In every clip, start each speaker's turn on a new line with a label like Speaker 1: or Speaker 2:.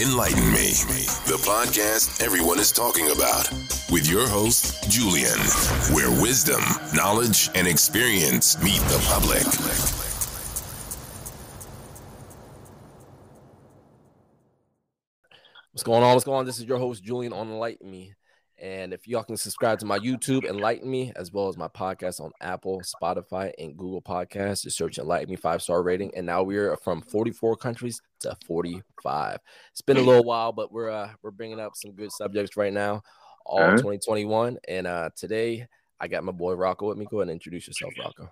Speaker 1: Enlighten Me, the podcast everyone is talking about, with your host, Julian, where wisdom, knowledge, and experience meet the public.
Speaker 2: What's going on? What's going on? This is your host, Julian on Enlighten Me. And if y'all can subscribe to my YouTube, Enlighten Me, as well as my podcast on Apple, Spotify, and Google Podcasts, just search Enlighten Me five star rating. And now we're from 44 countries to 45. It's been a little while, but we're uh, we're bringing up some good subjects right now, all uh-huh. 2021. And uh, today I got my boy Rocco with me. Go ahead and introduce yourself, Rocco.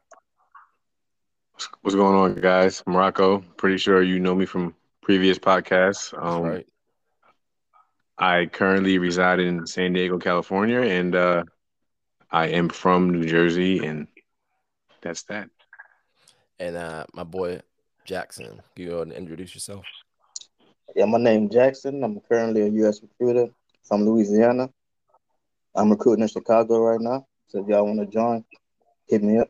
Speaker 3: What's going on, guys? I'm Rocco. Pretty sure you know me from previous podcasts. Um, right. I currently reside in San Diego, California, and uh, I am from New Jersey, and that's that.
Speaker 2: And uh, my boy Jackson, you go and introduce yourself.
Speaker 4: Yeah, my name Jackson. I'm currently a U.S. recruiter from Louisiana. I'm recruiting in Chicago right now. So if y'all want to join, hit me up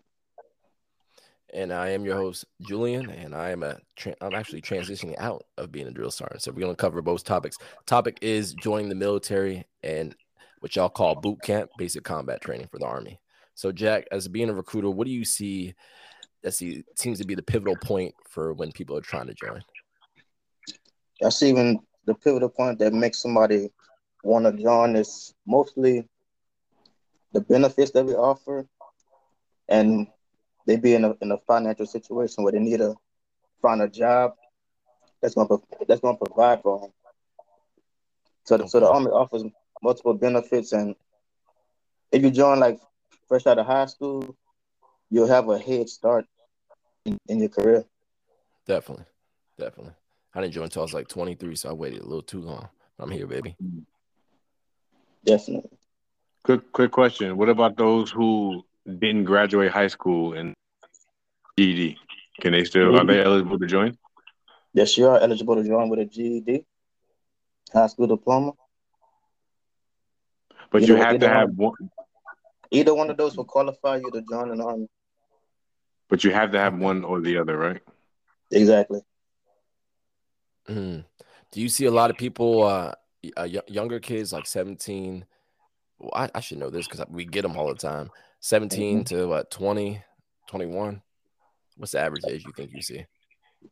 Speaker 2: and I am your host Julian, and I am a tra- I'm actually transitioning out of being a drill sergeant. So we're gonna cover both topics. Topic is joining the military and what y'all call boot camp, basic combat training for the army. So Jack, as being a recruiter, what do you see that see, seems to be the pivotal point for when people are trying to join?
Speaker 4: I see when the pivotal point that makes somebody want to join is mostly the benefits that we offer and they be in a in a financial situation where they need to find a job that's gonna that's gonna provide for them. So the, okay. so the army offers multiple benefits, and if you join like fresh out of high school, you'll have a head start in, in your career.
Speaker 2: Definitely, definitely. I didn't join until I was like 23, so I waited a little too long. I'm here, baby.
Speaker 4: Definitely.
Speaker 3: Quick, quick question. What about those who didn't graduate high school and GED. Can they still are they eligible to join?
Speaker 4: Yes, you are eligible to join with a GED, high school diploma.
Speaker 3: But either, you have to have one.
Speaker 4: Either one of those will qualify you to join an army.
Speaker 3: But you have to have one or the other, right?
Speaker 4: Exactly.
Speaker 2: Mm. Do you see a lot of people, uh, uh younger kids like 17? Well, I, I should know this because we get them all the time. 17 mm-hmm. to what, 20, 21? What's the average age you think you see?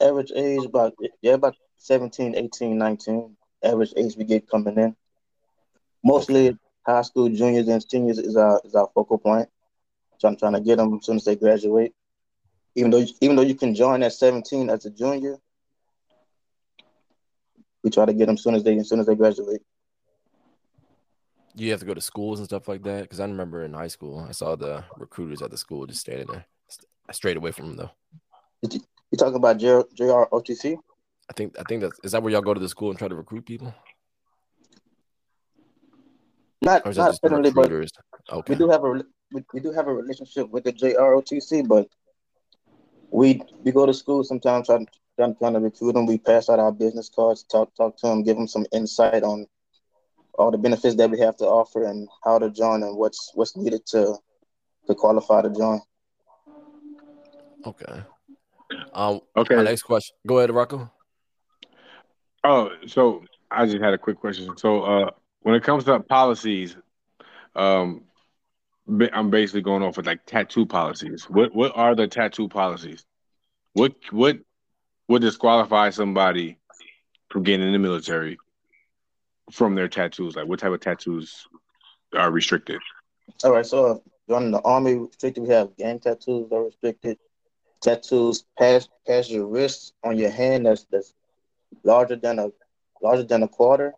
Speaker 4: Average age about yeah, about 17, 18, 19. Average age we get coming in. Mostly high school juniors and seniors is our is our focal point. So I'm trying to get them as soon as they graduate. Even though even though you can join at 17 as a junior, we try to get them as soon as they as soon as they graduate.
Speaker 2: You have to go to schools and stuff like that. Because I remember in high school, I saw the recruiters at the school just standing there. I strayed away from them though.
Speaker 4: You, you talking about JR, JROTC?
Speaker 2: I think I think that's is that where y'all go to the school and try to recruit people?
Speaker 4: Not not generally, but okay. we do have a we, we do have a relationship with the JROTC, but we we go to school sometimes trying trying, trying to recruit them. We pass out our business cards, talk talk to them, give them some insight on all the benefits that we have to offer and how to join and what's what's needed to to qualify to join.
Speaker 2: Okay. Um. Okay. My next question. Go ahead, Rocco.
Speaker 3: Oh, so I just had a quick question. So, uh, when it comes to policies, um, I'm basically going off with like tattoo policies. What what are the tattoo policies? What what would disqualify somebody from getting in the military from their tattoos? Like what type of tattoos are restricted?
Speaker 4: All right, so uh, joining the army restricted, we have gang tattoos are restricted tattoos past past your wrist on your hand that's that's larger than a larger than a quarter.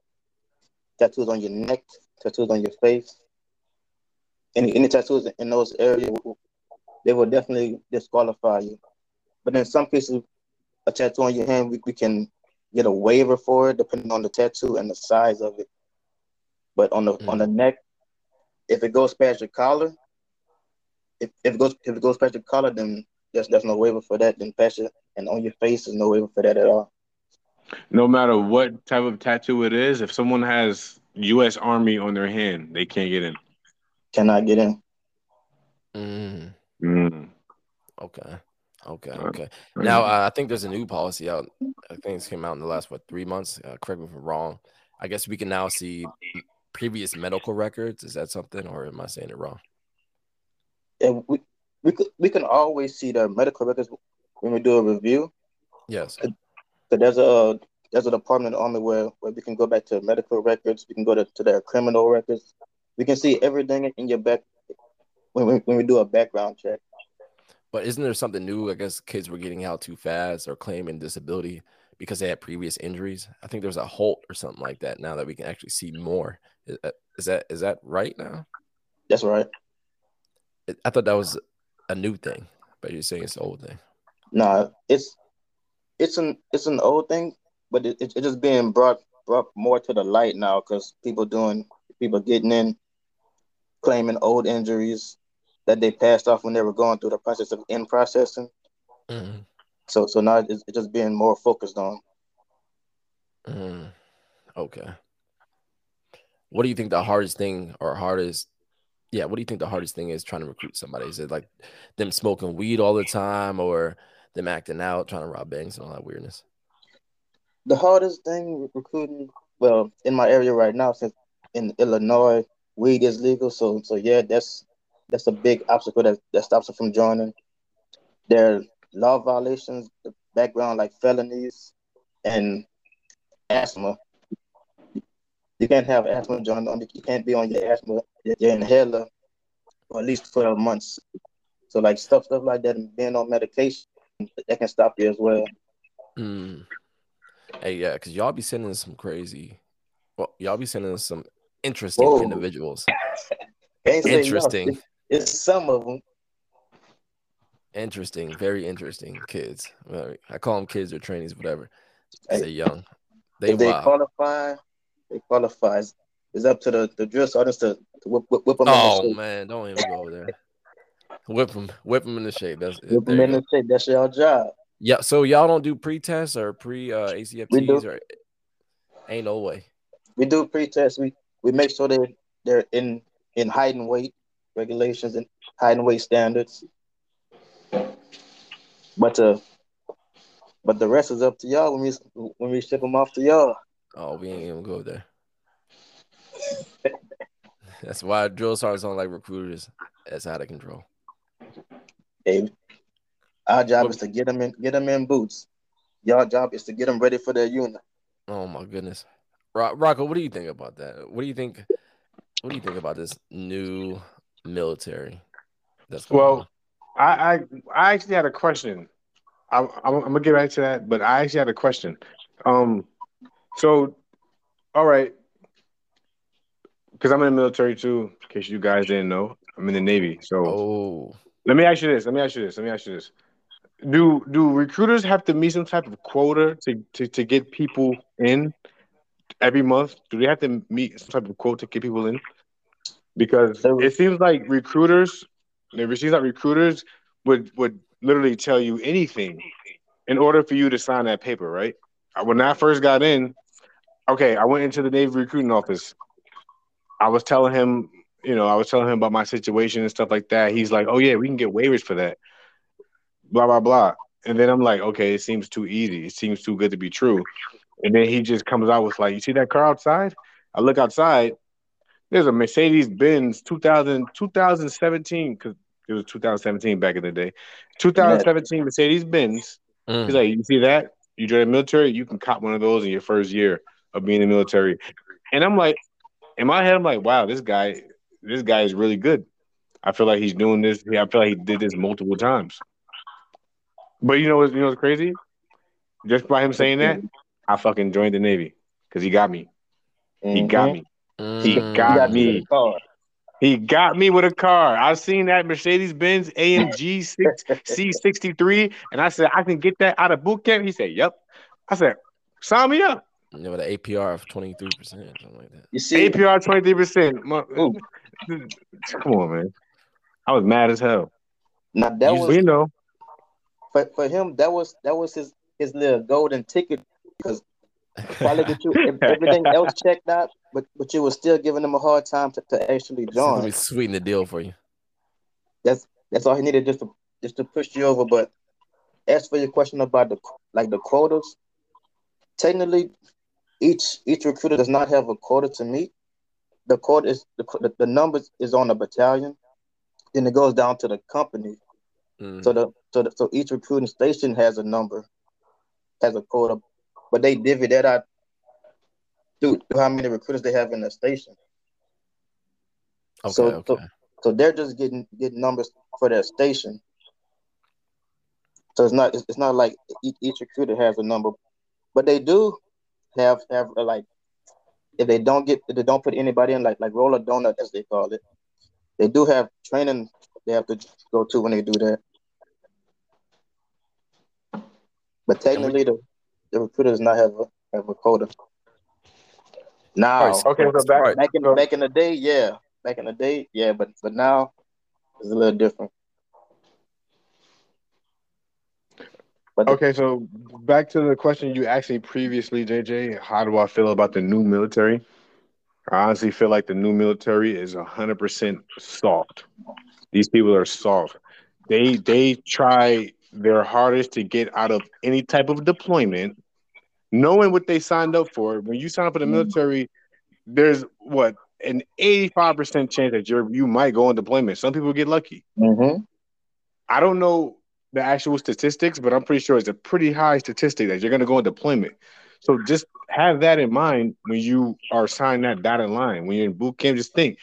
Speaker 4: Tattoos on your neck, tattoos on your face. Any any tattoos in those areas, they will definitely disqualify you. But in some cases, a tattoo on your hand, we, we can get a waiver for it depending on the tattoo and the size of it. But on the mm. on the neck, if it goes past your collar, if, if it goes if it goes past your collar, then there's there's no waiver for that. Then pressure and on your face is no waiver for that at all.
Speaker 3: No matter what type of tattoo it is, if someone has U.S. Army on their hand, they can't get in.
Speaker 4: Cannot get in.
Speaker 2: Mm.
Speaker 3: Mm.
Speaker 2: Okay. Okay,
Speaker 3: Uh,
Speaker 2: okay. Now uh, I think there's a new policy out. I think it's came out in the last what three months. Uh, correct me if I'm wrong. I guess we can now see previous medical records. Is that something, or am I saying it wrong?
Speaker 4: And we we could we can always see the medical records when we do a review.
Speaker 2: Yes.
Speaker 4: So there's a there's a department in the where, where we can go back to medical records. We can go to, to their criminal records. We can see everything in your back when we, when we do a background check.
Speaker 2: But isn't there something new? I guess kids were getting out too fast or claiming disability because they had previous injuries. I think there's a halt or something like that now that we can actually see more. Is that is that, is that right now?
Speaker 4: That's right.
Speaker 2: I thought that was a new thing, but you're saying it's an old thing.
Speaker 4: No, it's it's an it's an old thing, but it, it's just being brought brought more to the light now because people doing people getting in, claiming old injuries that they passed off when they were going through the process of in processing.
Speaker 2: Mhm.
Speaker 4: So so now it's, it's just being more focused on.
Speaker 2: Mm, okay. What do you think the hardest thing or hardest? Yeah, what do you think the hardest thing is trying to recruit somebody? Is it like them smoking weed all the time, or them acting out, trying to rob banks and all that weirdness?
Speaker 4: The hardest thing recruiting, well, in my area right now, since in Illinois weed is legal, so so yeah, that's that's a big obstacle that, that stops them from joining. There are law violations, the background like felonies and asthma. You can't have asthma join on. You can't be on your asthma, your inhaler, for at least twelve months. So like stuff stuff like that, and being on medication that can stop you as well.
Speaker 2: Mm. Hey, yeah, because y'all be sending some crazy. Well, y'all be sending some interesting
Speaker 4: Whoa.
Speaker 2: individuals.
Speaker 4: Can't say no.
Speaker 2: Interesting,
Speaker 4: It's, some of them.
Speaker 2: interesting, very interesting kids. I call them kids or trainees, whatever. They're young. They
Speaker 4: they qualify, they qualify. It's, it's up to the, the drill sergeants to, to whip, whip, whip them
Speaker 2: Oh
Speaker 4: in the
Speaker 2: man, don't even go there. Whip them, whip them in the shape. That's
Speaker 4: Whip them in the shape. That's your job.
Speaker 2: Yeah, so y'all don't do pre-tests or pre uh, ACFTs or ain't no way.
Speaker 4: We do pre-test. We we make sure they they're in in height and weight regulations and height and weight standards. But uh, but the rest is up to y'all when we when we ship them off to y'all.
Speaker 2: Oh, we ain't even go there. That's why drill sergeants don't like recruiters. That's out of control.
Speaker 4: Hey, our job
Speaker 2: Well-
Speaker 4: is to get them in get them in boots. Y'all job is to get them ready for their unit.
Speaker 2: Oh my goodness, Ro- Rocco, what do you think about that? What do you think? What do you think about this new military? That's
Speaker 3: Well. I, I I actually had a question. I'm, I'm, I'm gonna get back to that, but I actually had a question. Um, so, all right, because I'm in the military too. In case you guys didn't know, I'm in the Navy. So
Speaker 2: oh,
Speaker 3: let me ask you this. Let me ask you this. Let me ask you this. Do do recruiters have to meet some type of quota to, to, to get people in every month? Do they have to meet some type of quota to get people in? Because it seems like recruiters, it seems like recruiters would would literally tell you anything in order for you to sign that paper, right? When I first got in, okay, I went into the Navy recruiting office. I was telling him, you know, I was telling him about my situation and stuff like that. He's like, "Oh yeah, we can get waivers for that." Blah blah blah. And then I'm like, "Okay, it seems too easy. It seems too good to be true." And then he just comes out with like, "You see that car outside?" I look outside. There's a Mercedes Benz 2000, 2017 because it was 2017 back in the day. 2017 Mercedes Benz.
Speaker 2: Mm.
Speaker 3: He's like, you see that? You join the military, you can cop one of those in your first year of being in the military. And I'm like, in my head, I'm like, wow, this guy, this guy is really good. I feel like he's doing this. I feel like he did this multiple times. But you know what? You know what's crazy? Just by him saying that, I fucking joined the Navy because he got me. He got
Speaker 4: Mhm.
Speaker 3: Me.
Speaker 4: He
Speaker 2: Mm.
Speaker 3: got
Speaker 4: got
Speaker 3: me. He got me with a car. I've seen that Mercedes Benz AMG C63, and I said, I can get that out of boot camp. He said, Yep. I said, Sign me up.
Speaker 2: You know, with an APR of twenty three percent, something like that.
Speaker 4: You see,
Speaker 3: APR 23%.
Speaker 4: Ooh.
Speaker 3: Come on, man. I was mad as hell.
Speaker 4: now that
Speaker 2: You-
Speaker 3: But you know,
Speaker 4: for, for him. That was that was his his little golden ticket because probably get you everything else checked out, but but you were still giving him a hard time to, to actually
Speaker 2: So let me
Speaker 4: join.
Speaker 2: sweeten the deal for you.
Speaker 4: That's that's all he needed just to just to push you over. But as for your question about the like the quotas, technically, each each recruiter does not have a quota to meet. The quota is the the numbers is on the battalion, then it goes down to the company. Mm. So the so the, so each recruiting station has a number, has a quota, but they divvy that out through how many recruiters they have in the station. Okay, so, okay. so so they're just getting getting numbers for their station. So it's not it's, it's not like each, each, recruiter has a number, but they do have have a, like if they don't get if they don't put anybody in like like roll a donut as they call it, they do have training they have to go to when they do that. But technically, the, the recruiter does not have a have a quota. Now,
Speaker 3: okay, so back,
Speaker 4: back in back in the day, yeah, back in the day, yeah, but but now it's a little different.
Speaker 3: But okay, so back to the question you asked me previously, JJ. How do I feel about the new military? I honestly feel like the new military is hundred percent soft. These people are soft. They they try their hardest to get out of any type of deployment, knowing what they signed up for. When you sign up for the mm-hmm. military, there's what an 85% chance that you you might go on deployment. Some people get lucky.
Speaker 4: Mm-hmm.
Speaker 3: I don't know the actual statistics, but I'm pretty sure it's a pretty high statistic that you're going to go on deployment. So just have that in mind when you are signing that dotted line. When you're in boot camp, just think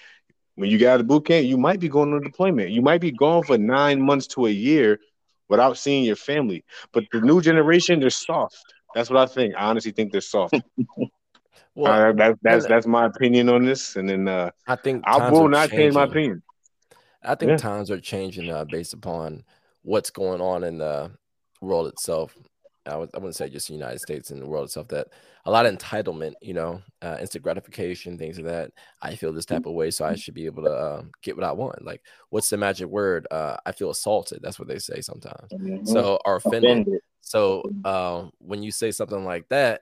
Speaker 3: when you get out of boot camp, you might be going on deployment. You might be gone for nine months to a year without seeing your family. But the new generation, they're soft. That's what I think. I honestly think they're soft. Well, uh, that, that's that's my opinion on this, and then uh,
Speaker 2: I think
Speaker 3: I will not changing. change my opinion.
Speaker 2: I think yeah. times are changing uh, based upon what's going on in the world itself. I, would, I wouldn't say just the United States and the world itself. That a lot of entitlement, you know, uh, instant gratification, things like that. I feel this type of way, so I should be able to uh, get what I want. Like, what's the magic word? Uh, I feel assaulted. That's what they say sometimes. Mm-hmm. So, or offended. offended. So, uh, when you say something like that,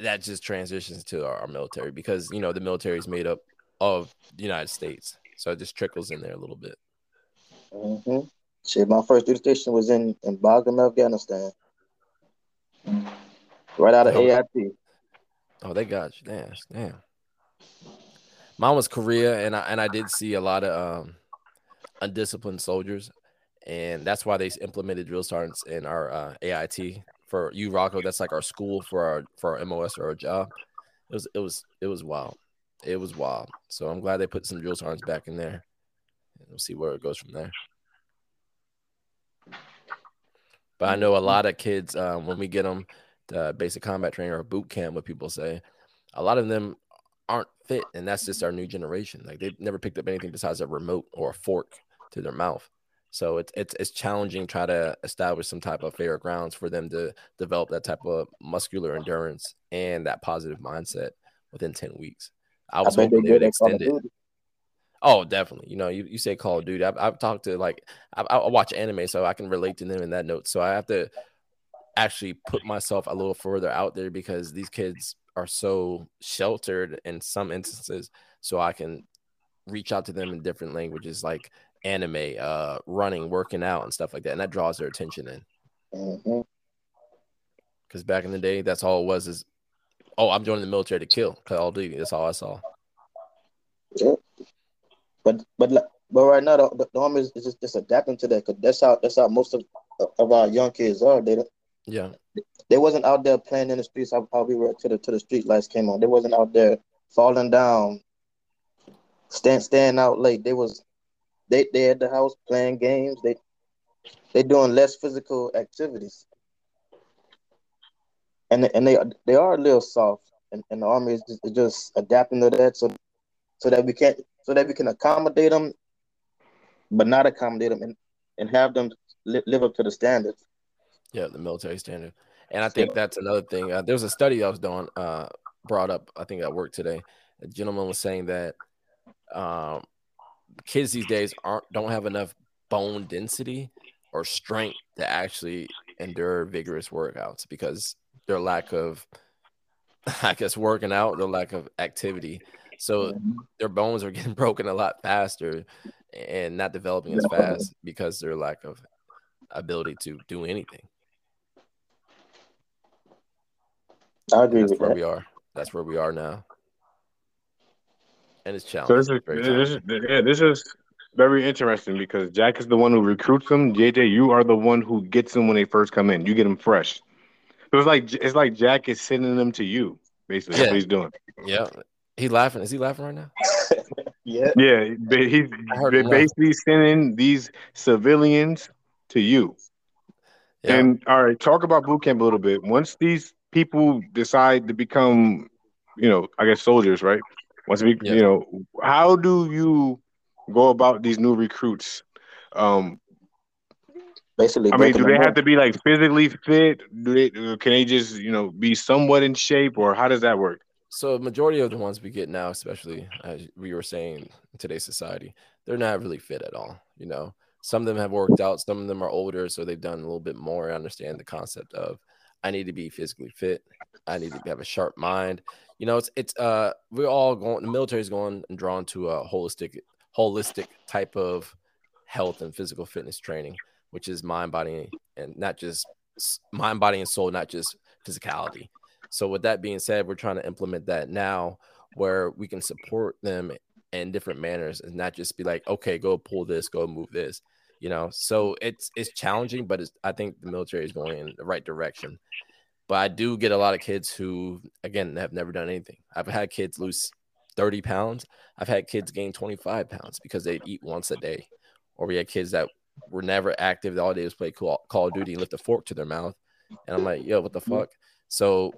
Speaker 2: that just transitions to our, our, military because you know the military is made up of the United States, so it just trickles in there a little bit.
Speaker 4: Mm-hmm. Shit, my first duty station was in in Bagram, Afghanistan, right out of oh, AIT.
Speaker 2: Oh, they got you. Damn, damn. Mine was Korea, and I and I did see a lot of um, undisciplined soldiers, and that's why they implemented drill sergeants in our uh, AIT for you, Rocco. That's like our school for our for our MOS or our job. It was it was it was wild. It was wild. So I'm glad they put some drill sergeants back in there. We'll see where it goes from there. But I know a lot of kids um, when we get them to basic combat training or boot camp, what people say, a lot of them aren't fit, and that's just our new generation. Like they've never picked up anything besides a remote or a fork to their mouth. So it's it's it's challenging try to establish some type of fair grounds for them to develop that type of muscular endurance and that positive mindset within 10 weeks. I was I hoping they would extend it. Oh, definitely. You know, you, you say Call of Duty. I've, I've talked to like I, I watch anime, so I can relate to them in that note. So I have to actually put myself a little further out there because these kids are so sheltered in some instances. So I can reach out to them in different languages, like anime, uh, running, working out, and stuff like that, and that draws their attention in.
Speaker 4: Mm-hmm.
Speaker 2: Because back in the day, that's all it was. Is oh, I'm joining the military to kill Call of Duty. That's all I saw.
Speaker 4: Yeah, but but but right now the, the army is just, just adapting to that because that's how that's how most of of our young kids are. They
Speaker 2: yeah.
Speaker 4: They wasn't out there playing in the streets how, how we were to the to the street lights came on. They wasn't out there falling down, stand staying out late. They was they they at the house playing games. They they doing less physical activities, and and they they are a little soft, and, and the army is just, is just adapting to that, so so that we can so that we can accommodate them, but not accommodate them and and have them li- live up to the standards.
Speaker 2: Yeah, the military standard, and I think that's another thing. Uh, there was a study I was doing, uh, brought up, I think at work today. A gentleman was saying that um, kids these days aren't don't have enough bone density or strength to actually endure vigorous workouts because their lack of I guess working out, their lack of activity. So mm-hmm. their bones are getting broken a lot faster and not developing as fast because their lack of ability to do anything.
Speaker 4: I agree
Speaker 2: That's
Speaker 4: with
Speaker 2: where
Speaker 4: that.
Speaker 2: we are. That's where we are now. And it's
Speaker 3: So
Speaker 2: challenging.
Speaker 3: this is,
Speaker 2: very
Speaker 3: this is yeah, this is very interesting because Jack is the one who recruits them. JJ, you are the one who gets them when they first come in. You get them fresh. So it's like it's like Jack is sending them to you. Basically, that's
Speaker 2: Yeah.
Speaker 3: what he's doing.
Speaker 2: Yeah. He laughing. Is he laughing right now?
Speaker 4: Yeah.
Speaker 3: Yeah, he's they're
Speaker 2: laugh.
Speaker 3: basically sending these civilians to you.
Speaker 2: Yeah.
Speaker 3: And all right, talk about boot camp a little bit. Once these people decide to become, you know, I guess soldiers, right? Once we,
Speaker 2: Yeah.
Speaker 3: you know, how do you go about these new recruits? Um,
Speaker 4: Basically,
Speaker 3: I mean, do they have
Speaker 4: up.
Speaker 3: to be like physically fit? Do they can they just, you know, be somewhat in shape, or how does that work?
Speaker 2: So majority of the ones we get now, especially as we were saying in today's society, they're not really fit at all. You know, some of them have worked out, some of them are older, so they've done a little bit more. I understand the concept of I need to be physically fit. I need to have a sharp mind. You know, it's it's uh we're all going the military is going and drawn to a holistic holistic type of health and physical fitness training, which is mind, body, and not just mind, body, and soul, not just physicality. So with that being said, we're trying to implement that now where we can support them in different manners and not just be like, okay, go pull this, go move this. You know, so it's it's challenging, but it's, I think the military is going in the right direction. But I do get a lot of kids who, again, have never done anything. I've had kids lose 30 pounds. I've had kids gain 25 pounds because they eat once a day. Or we had kids that were never active. All did was play Call, Call of Duty and lift a fork to their mouth. And I'm like, yo, what the fuck? So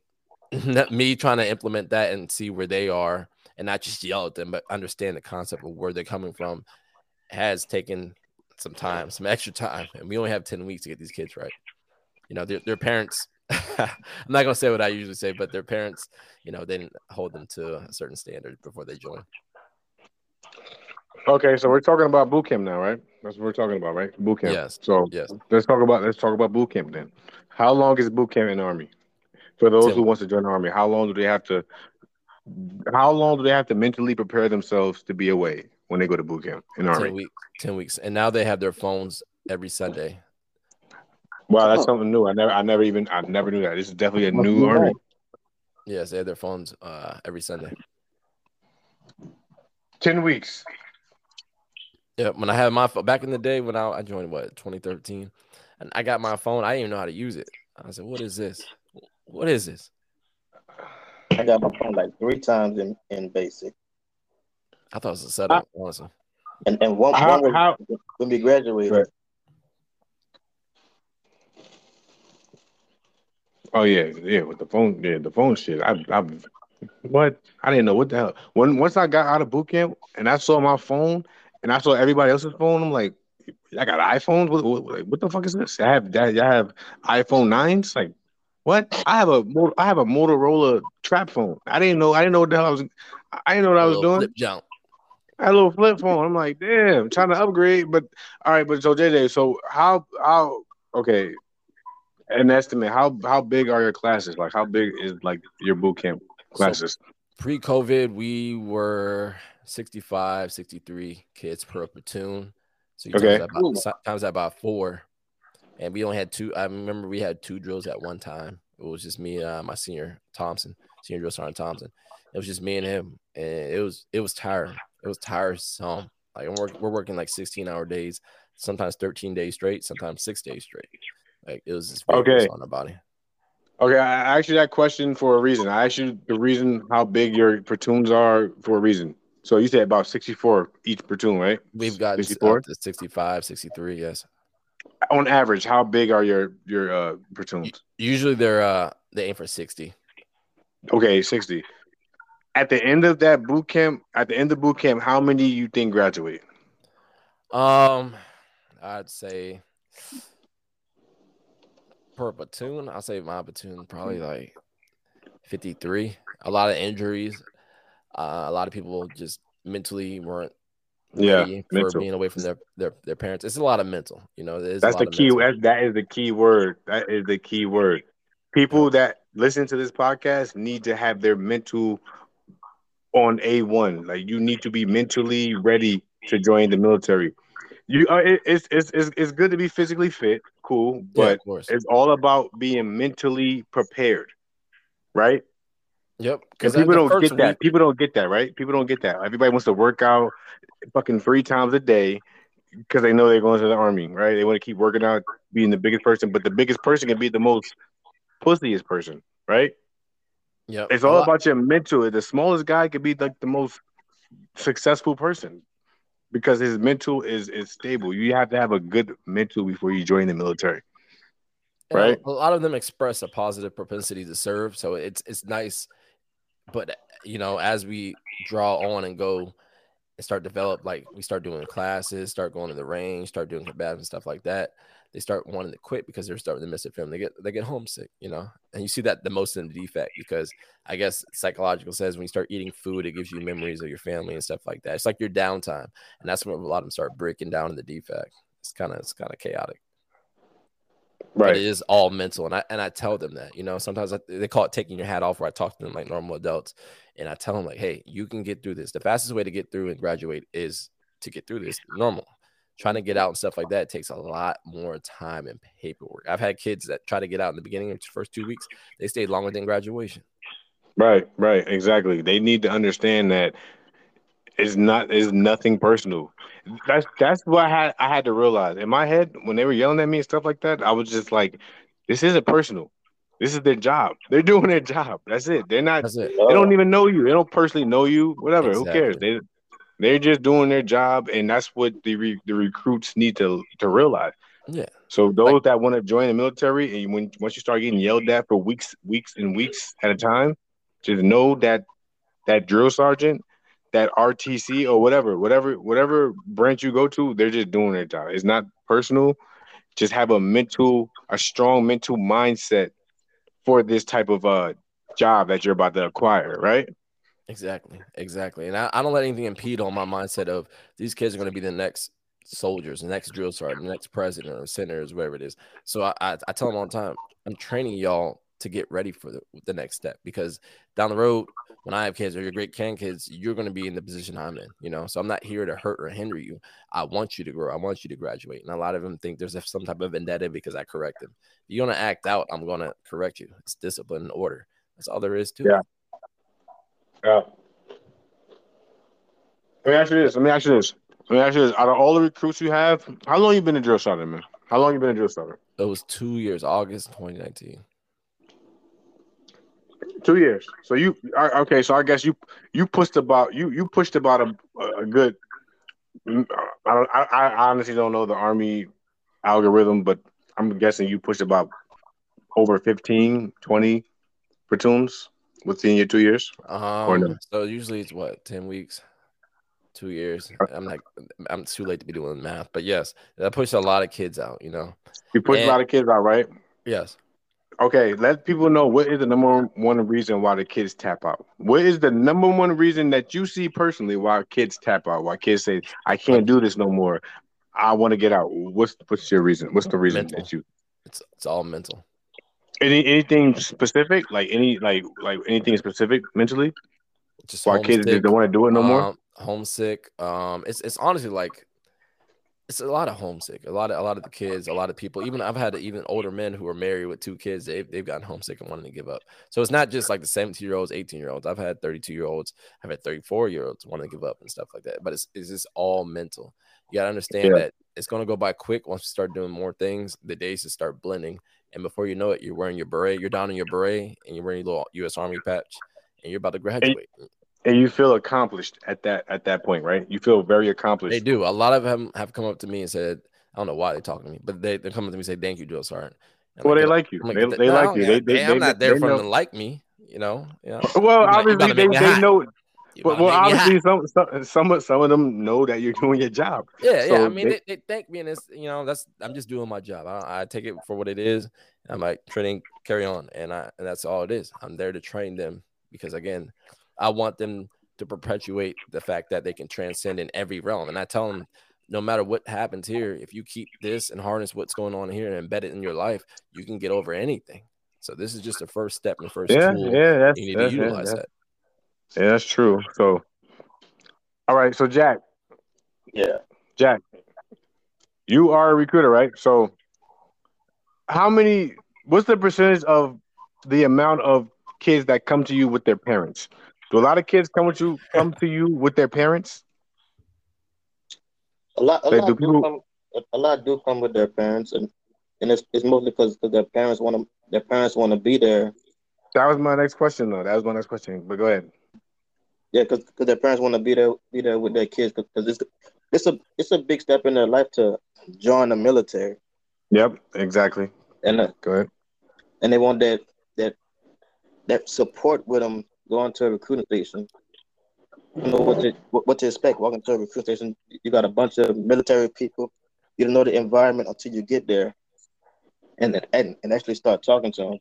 Speaker 2: me trying to implement that and see where they are and not just yell at them, but understand the concept of where they're coming from has taken some time, some extra time. And we only have 10 weeks to get these kids right. You know, their, their parents, I'm not going to say what I usually say, but their parents, you know, they didn't hold them to a certain standard before they joined.
Speaker 3: Okay, so we're talking about boot camp now, right? That's what we're talking about, right? Boot camp.
Speaker 2: Yes.
Speaker 3: So
Speaker 2: Yes.
Speaker 3: let's talk about let's talk about boot camp then. How long is boot camp in the army? For those
Speaker 2: Tim.
Speaker 3: who wants to join the army, how long do they have to? How long do they have to mentally prepare themselves to be away when they go to boot camp in the
Speaker 2: 10
Speaker 3: army?
Speaker 2: weeks, 10 weeks. And now they have their phones every Sunday.
Speaker 3: Wow, that's
Speaker 4: Oh.
Speaker 3: something new. I never, I never even, I never knew that. This is definitely a new
Speaker 4: be
Speaker 3: army.
Speaker 2: Yes, they have their phones uh, every Sunday.
Speaker 3: Ten weeks.
Speaker 2: Yeah, when I had my phone back in the day when I, I joined what 2013, and I got my phone, I didn't even know how to use it. I said, "What is this? What is this?"
Speaker 4: I got my phone like three times in, in basic.
Speaker 2: I thought it was a setup, honestly.
Speaker 4: And and one,
Speaker 3: How-
Speaker 4: one
Speaker 3: how-
Speaker 4: when we graduated.
Speaker 3: Right. Oh yeah, yeah. With the phone, yeah, the phone shit. I, I, what? I didn't know what the hell. When once I got out of boot camp and I saw my phone and I saw everybody else's phone, I'm like, I got iPhones. What, what, like, what the fuck is this? I have that. I have iPhone nines. Like, what? I have a Mo- I have a Motorola trap phone. I didn't know. I didn't know what the hell I was. I didn't know what I
Speaker 2: A
Speaker 3: was doing.
Speaker 2: flip jump.
Speaker 3: I had a little flip phone. I'm like, damn, I'm trying to upgrade. But all right, but so JJ, so how how okay, an estimate, how how big are your classes? Like how big is like your boot camp classes?
Speaker 2: Pre-COVID, we were 65, 63 kids per platoon. So you
Speaker 3: Okay.
Speaker 2: times, that about, si- times that by four, and we only had two. I remember we had two drills at one time. It was just me and uh, my senior Thompson, senior drill sergeant Thompson. It was just me and him, and it was it was tiring. It was tiresome. Like work, we're working like 16 hour days, sometimes 13 days straight, sometimes six days straight. Like it was just
Speaker 3: Okay.
Speaker 2: on the body.
Speaker 3: Okay, I I asked you that question for a reason. I asked you the reason how big your platoons are for a reason. So you said about 64 each platoon, right?
Speaker 2: We've got
Speaker 3: 64
Speaker 2: 65, 63, yes.
Speaker 3: on average. How big are your your uh, platoons?
Speaker 2: Usually they're uh they aim for 60.
Speaker 3: Okay, 60. At the end of that boot camp, at the end of boot camp, how many you think graduate?
Speaker 2: Um I'd say per platoon, I'd say my platoon probably like 53. A lot of injuries. Uh, a lot of people just mentally weren't
Speaker 3: Yeah,
Speaker 2: for
Speaker 3: mental.
Speaker 2: being away from their, their their parents. It's a lot of mental, you know.
Speaker 3: That's the key. that is the key word. That is the key word. People that listen to this podcast need to have their mental on A1. Like you need to be mentally ready to join the military. You uh, it, it's, it's it's it's good to be physically fit, cool, but
Speaker 2: course.
Speaker 3: it's all about being mentally prepared, right?
Speaker 2: Yep.
Speaker 3: Because people don't get that. People don't get that, right? People don't get that. Everybody wants to work out fucking three times a day because they know they're going to the army, right? They want to keep working out, being the biggest person, but the biggest person can be the most pussiest person, right?
Speaker 2: Yep.
Speaker 3: It's all about your mental. The smallest guy could be like the most successful person because his mental is is stable. You have to have a good mental before you join the military. Right?
Speaker 2: A lot of them express a positive propensity to serve, so it's it's nice. But you know, as we draw on and go and start develop, like we start doing classes, start going to the range, start doing combat and stuff like that, they start wanting to quit because they're starting to miss the film. They get they get homesick, you know, and you see that the most in the DFAC because I guess psychological says when you start eating food, it gives you memories of your family and stuff like that. It's like your downtime, and that's when a lot of them start breaking down in the DFAC. It's kind of it's kind of chaotic but it is all mental and i and i tell them that you know sometimes I, they call it taking your hat off where i talk to them like normal adults and i tell them like hey you can get through this the fastest way to get through and graduate is to get through this normal trying to get out and stuff like that takes a lot more time and paperwork i've had kids that try to get out in the beginning of the first two weeks they stayed longer than graduation
Speaker 3: Right, right, exactly. They need to understand that it's not it's nothing personal. That's that's what I had I had to realize. In my head, when they were yelling at me and stuff like that, I was just like, this isn't personal. This is their job. They're doing their job. That's it. They're not
Speaker 2: it
Speaker 3: they don't even know you. They don't personally know you. Whatever. Who cares? They they're just doing their job, and that's what the re, the recruits need to to realize.
Speaker 2: Yeah.
Speaker 3: So those that want to join the military, and when once you start getting yelled at for weeks, weeks and weeks at a time, just know that that drill sergeant, that RTC or whatever, whatever, whatever branch you go to, they're just doing their job. It's not personal. Just have a mental, a strong mental mindset for this type of uh job that you're about to acquire, right?
Speaker 2: Exactly, exactly. And I, I don't let anything impede on my mindset of these kids are going to be the next soldiers, the next drill sergeant, the next president or senators, whatever it is. So I, I, I tell them all the time, I'm training y'all to get ready for the, the next step because down the road, when I have kids or your great grandkids, you're going to be in the position I'm in, you know. So I'm not here to hurt or hinder you. I want you to grow. I want you to graduate. And a lot of them think there's some type of vendetta because I correct them. If you're going to act out, I'm going to correct you. It's discipline and order. That's all there is to
Speaker 3: Yeah.
Speaker 2: it.
Speaker 3: Yeah. Let me ask you this. Let me ask you this. Let me ask you this. Out of all the recruits you have, how long you been a drill sergeant, man? How long you been a drill sergeant?
Speaker 2: It was two years, August 2019.
Speaker 3: Two years. So you I- okay? So I guess you you pushed about you you pushed about a, a good. Mm, I don't. I, I honestly don't know the army algorithm, but I'm guessing you pushed about over 15, 20 platoons within your two years.
Speaker 2: Um,
Speaker 3: no?
Speaker 2: so usually it's what ten weeks, two years. I'm like, I'm too late to be doing math, but yes, that pushed a lot of kids out. You know,
Speaker 3: You pushed
Speaker 2: And-
Speaker 3: a lot of kids out, right?
Speaker 2: yes.
Speaker 3: Okay, let people know what is the number one reason why the kids tap out. What is the number one reason that you see personally why kids tap out? Why kids say, "I can't do this no more. I want to get out." What's what's your reason? What's the reason
Speaker 2: Mental.
Speaker 3: that you
Speaker 2: It's it's all mental.
Speaker 3: Any anything specific? Like any like like anything specific mentally?
Speaker 2: Just
Speaker 3: Why kids
Speaker 2: homesick,
Speaker 3: don't want to do it no more?
Speaker 2: um, homesick. Um, it's it's honestly like it's a lot of homesick. A lot of a lot of the kids, a lot of people. Even I've had even older men who are married with two kids. They've they've gotten homesick and wanting to give up. So it's not just like the 17 year olds, 18 year olds. I've had 32 year olds. I've had 34 year olds wanting to give up and stuff like that. But it's it's just all mental. You gotta understand
Speaker 3: Yeah.
Speaker 2: that it's gonna go by quick once you start doing more things. The days just start blending, and before you know it, you're wearing your beret. You're down in your beret, and you're wearing your little U.S. Army patch, and you're about to graduate.
Speaker 3: And you feel accomplished at that at that point, right? You feel very accomplished.
Speaker 2: They do. A lot of them have come up to me and said, I don't know why they're talking to me, but they, they come up to me and say, Thank you, Drill Sergeant.
Speaker 3: Well,
Speaker 2: like,
Speaker 3: they like you.
Speaker 2: Like,
Speaker 3: They,
Speaker 2: "Get
Speaker 3: they like you. They, they,
Speaker 2: hey, I'm not there for them to like me, you know. Yeah.
Speaker 3: Well,
Speaker 2: You about- you
Speaker 3: obviously they, they know
Speaker 2: You
Speaker 3: But
Speaker 2: about
Speaker 3: well,
Speaker 2: hot.
Speaker 3: obviously, some, some some of some of them know that you're doing your job.
Speaker 2: Yeah, yeah. I mean,
Speaker 3: they-
Speaker 2: they, they, thank me, and it's you know that's I'm just doing my job. I, I take it for what it is. I'm like training, carry on, and I and that's all it is. I'm there to train them because again, I want them to perpetuate the fact that they can transcend in every realm. And I tell them, no matter what happens here, if you keep this and harness what's going on here and embed it in your life, you can get over anything. So this is just the first step and the first
Speaker 3: Yeah,
Speaker 2: tool.
Speaker 3: yeah, that's
Speaker 2: You need
Speaker 3: that's,
Speaker 2: to
Speaker 3: yeah,
Speaker 2: utilize
Speaker 3: that's,
Speaker 2: that.
Speaker 3: Yeah, that's true. So, all right, so Jack,
Speaker 4: Yeah.
Speaker 3: Jack, you are a recruiter, right? So, how many? What's the percentage of the amount of kids that come to you with their parents? Do a lot of kids come with you come to you with their parents?
Speaker 4: A lot, a
Speaker 3: Like,
Speaker 4: lot
Speaker 3: do people-
Speaker 4: come. A, a lot do come with their parents, and and it's, it's mostly because their parents want to. Their parents want to be there.
Speaker 3: That was my next question, though. That was my next question. But go ahead.
Speaker 4: Yeah, because their parents want to be there, be there with their kids. Because it's it's a it's a big step in their life to join the military,
Speaker 3: Yep, exactly.
Speaker 4: and uh,
Speaker 3: Go ahead.
Speaker 4: and they want that that that support with them going to a recruiting station. You know what to what, what to expect walking to a recruiting station. You got a bunch of military people. You don't know the environment until you get there, and and, and actually start talking to them.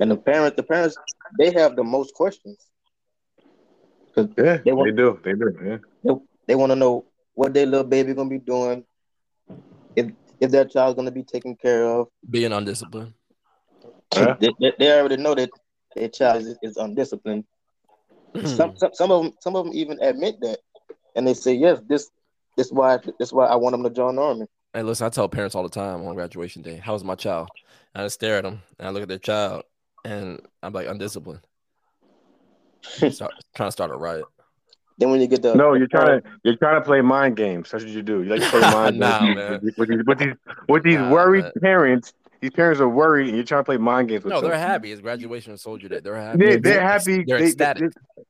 Speaker 4: And the parents, the parents, they have the most questions.
Speaker 3: Yeah,
Speaker 4: They
Speaker 3: they,
Speaker 4: want-
Speaker 3: do. They do. Yeah.
Speaker 4: They, they want to know what their little baby gonna be doing, if if their child's gonna be taken care of.
Speaker 2: Being undisciplined.
Speaker 3: Yeah.
Speaker 4: They, they, they already know that their child is, is undisciplined.
Speaker 2: Hmm.
Speaker 4: some, some some of them some of them even admit that, and they say yes, this this why this why I want them to join the army.
Speaker 2: Hey, listen, I tell parents all the time on graduation day, how's my child? And I stare at them and I look at their child and I'm like, undisciplined. Start, trying to start a riot.
Speaker 4: Then when you get the
Speaker 3: No, you're trying to you're trying to play mind games. That's what you do. You like to play mind
Speaker 2: Nah,
Speaker 3: games
Speaker 2: man.
Speaker 3: with, with these with these with these
Speaker 2: Nah,
Speaker 3: worried
Speaker 2: man.
Speaker 3: parents. These parents are worried, and you're trying to play mind games with
Speaker 2: No,
Speaker 3: them.
Speaker 2: they're happy. It's graduation of Soldier Day. They're happy.
Speaker 3: They, they're happy.
Speaker 2: They're
Speaker 3: they-
Speaker 2: ecstatic.
Speaker 3: they-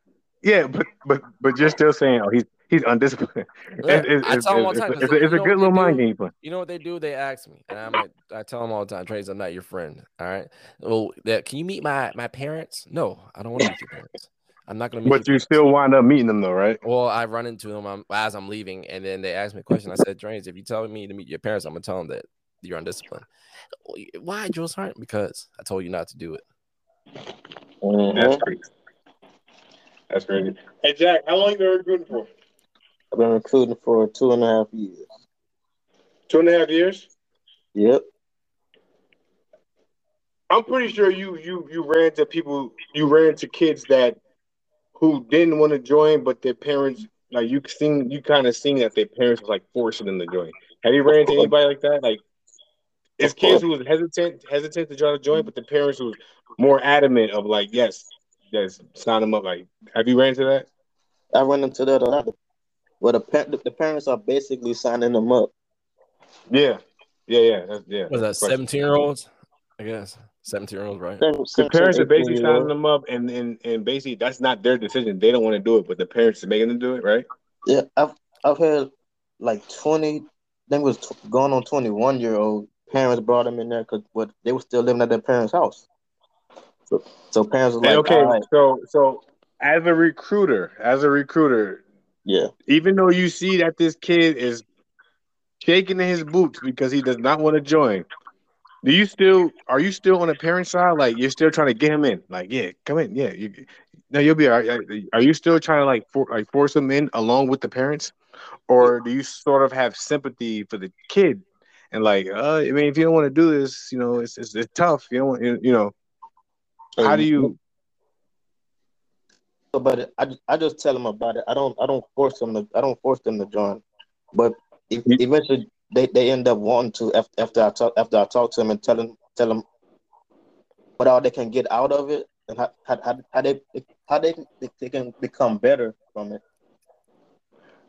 Speaker 3: yeah, but but but you're still saying, oh, he's he's undisciplined.
Speaker 2: Yeah,
Speaker 3: It's- it's-
Speaker 2: I tell them all the time.
Speaker 3: It's,
Speaker 2: 'cause
Speaker 3: a- it's a good little mind game. you.
Speaker 2: You know what they do? They ask me, and I'm like, I tell them all the time, Trace, I'm not your friend. All right. Well, that can you meet my my parents? No, I don't want to meet your parents. I'm not gonna meet.
Speaker 3: But you
Speaker 2: parents.
Speaker 3: still wind up meeting them, though, right?
Speaker 2: Well, I run into them um, as I'm leaving, and then they ask me a question. I said, Trains, if you tell me to meet your parents, I'm gonna tell them that you're undisciplined. Why, Jules Hart? Because I told you not to do it.
Speaker 4: Mhm.
Speaker 3: crazy. That's crazy. Hey Jack, how long you been recruiting for?
Speaker 4: I've been recruiting for two and a half years.
Speaker 3: Two and a half years.
Speaker 4: Yep.
Speaker 3: I'm pretty sure you you you ran to people you ran to kids that who didn't want to join, but their parents like you seen you kind of seen that their parents was like forcing them to join. Have you ran into anybody like that? Like it's kids who was hesitant hesitant to try to join, but the parents who was more adamant of like yes, yes, sign them up. Like have you ran into that?
Speaker 4: I run into that a lot. Well, the, pa- the parents are basically signing them up.
Speaker 3: Yeah, yeah, yeah, that's, yeah.
Speaker 2: Was that
Speaker 3: that's the question.
Speaker 2: 17 year olds? I guess 17 year olds, right?
Speaker 3: The parents are basically signing them up, and, and and basically that's not their decision. They don't want to do it, but the parents are making them do it, right?
Speaker 4: Yeah, I've I've had like twenty. I think it was t- going on twenty one year old parents brought them in there because but they were still living at their parents' house. So, so parents were like,
Speaker 3: And okay,
Speaker 4: "All right,
Speaker 3: so so as a recruiter, as a recruiter,
Speaker 4: yeah,
Speaker 3: even though you see that this kid is shaking in his boots because he does not want to join, do you still are you still on the parent side? Like you're still trying to get him in? Like yeah, come in, yeah. You, no, you'll be all right. Are you still trying to like for, like force him in along with the parents, or do you sort of have sympathy for the kid and like, uh, I mean, if you don't want to do this, you know, it's it's, it's tough. You don't, want, you know, how do you?
Speaker 4: About it, I just, I just tell them about it. I don't I don't force them to I don't force them to join, but eventually they, they end up wanting to af- after I talk after I talk to them and tell them tell them what all they can get out of it and how how, how, how they how they, they can become better from it.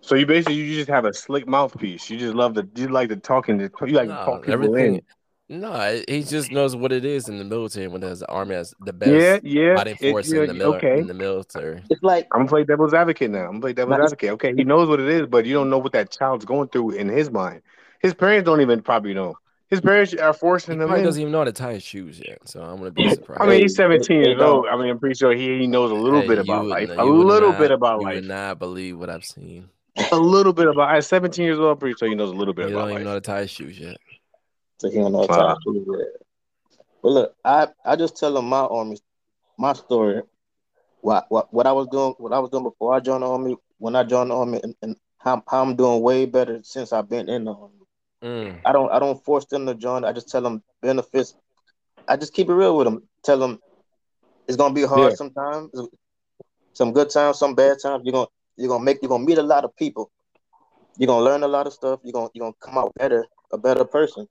Speaker 3: So you basically you just have a slick mouthpiece. You just love to you like to talking to you like to talk people
Speaker 2: everything.
Speaker 3: in.
Speaker 2: No, he just knows what it is in the military when there's the army has the best
Speaker 3: Yeah, yeah.
Speaker 2: fighting
Speaker 3: it-
Speaker 2: force
Speaker 3: yeah,
Speaker 2: in the mil-
Speaker 3: okay.
Speaker 2: in the military.
Speaker 4: It's like
Speaker 3: I'm gonna play devil's advocate now. I'm gonna play devil's advocate. Okay, he knows what it is, but you don't know what that child's going through in his mind. His parents don't even probably know. His parents are
Speaker 2: He
Speaker 3: forcing him
Speaker 2: probably
Speaker 3: in.
Speaker 2: doesn't even know how to tie his shoes yet, so I'm gonna be surprised.
Speaker 3: I mean, he's 17 years old. I mean, I'm pretty sure he, he knows a little
Speaker 2: Hey,
Speaker 3: bit about
Speaker 2: would
Speaker 3: life.
Speaker 2: not-
Speaker 3: A little
Speaker 2: not-
Speaker 3: bit about
Speaker 2: You
Speaker 3: life.
Speaker 2: would not believe what I've seen.
Speaker 3: A little bit about. At 17 years old, I'm pretty sure he knows a little bit
Speaker 2: He
Speaker 3: bit
Speaker 2: don't
Speaker 3: about
Speaker 2: even
Speaker 3: life.
Speaker 2: know how to tie his shoes yet.
Speaker 4: So he don't know
Speaker 3: Wow.
Speaker 4: how to do that. But look, I, I just tell them my army, my story, what, what what I was doing, what I was doing before I joined the army, when I joined the army, and, and how, how I'm doing way better since I've been in the army.
Speaker 2: Mm.
Speaker 4: I don't I don't force them to join. I just tell them benefits. I just keep it real with them. Tell them it's gonna be hard
Speaker 3: Yeah.
Speaker 4: sometimes, some good times, some bad times. You're gonna you're gonna make you're gonna meet a lot of people. you're gonna learn a lot of stuff. You're gonna you're gonna come out better, a better person.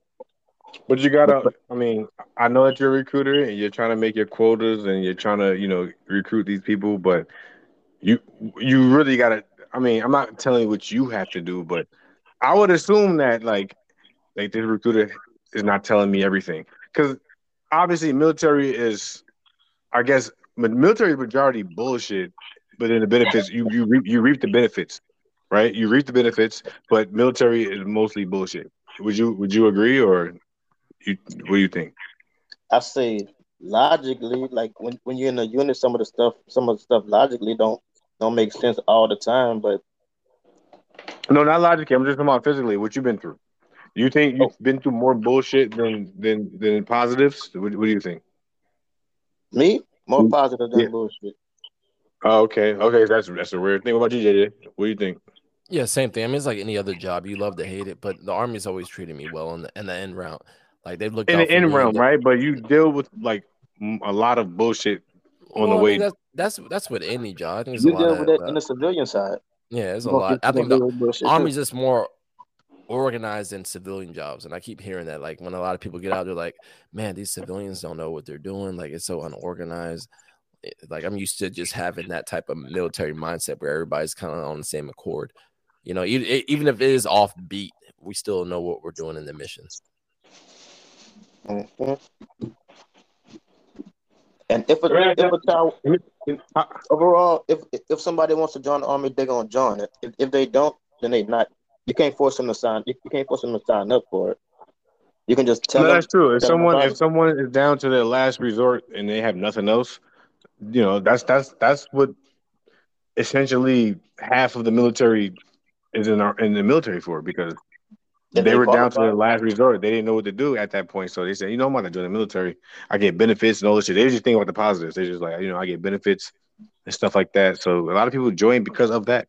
Speaker 3: But you gotta. I mean, I know that you're a recruiter and you're trying to make your quotas and you're trying to, you know, recruit these people. But you you really gotta. I mean, I'm not telling you what you have to do, but I would assume that like like this recruiter is not telling me everything because obviously military is, I guess, military majority bullshit. But then the benefits you you reap, you reap the benefits, right? You reap the benefits, but military is mostly bullshit. Would you would you agree or you what do you think?
Speaker 4: I say logically, like when, when you're in a unit, some of the stuff, some of the stuff logically don't don't make sense all the time. But
Speaker 3: no, not logically. I'm just talking about physically. What you've been through. You think you've oh. been through more bullshit than than than positives? What, what do you think?
Speaker 4: Me, more mm. positive than yeah. bullshit.
Speaker 3: Oh, okay, okay, that's that's a weird thing. What about you, JJ? What do you think?
Speaker 2: Yeah, same thing. I mean, it's like any other job. You love to hate it, but the army's always treated me well in the in the end round. Like they've looked
Speaker 3: in the end round, right? But you deal with like a lot of bullshit on well, the way.
Speaker 2: I mean, that's, that's that's with any job. I think
Speaker 4: you deal with that in the civilian side.
Speaker 2: Yeah, there's a lot. I think the army's just more organized in civilian jobs, and I keep hearing that. Like when a lot of people get out, they're like, "Man, these civilians don't know what they're doing. Like it's so unorganized." Like I'm used to just having that type of military mindset where everybody's kind of on the same accord. You know, even if it is off beat, we still know what we're doing in the missions.
Speaker 4: Mm-hmm. And if a, if a child overall, if if somebody wants to join the army, they're gonna join it. If, if they don't, then they're not. You can't force them to sign. You can't force them to sign up for it. You can just tell.
Speaker 3: No,
Speaker 4: them,
Speaker 3: that's true. If someone if someone is down to their last resort and they have nothing else, you know that's that's that's what essentially half of the military is in our in the military for because they, they were down to their last resort. They didn't know what to do at that point. So they said, you know, I'm going to join the military. I get benefits and all this shit. They just think about the positives. They're just like, you know, I get benefits and stuff like that. So a lot of people join because of that.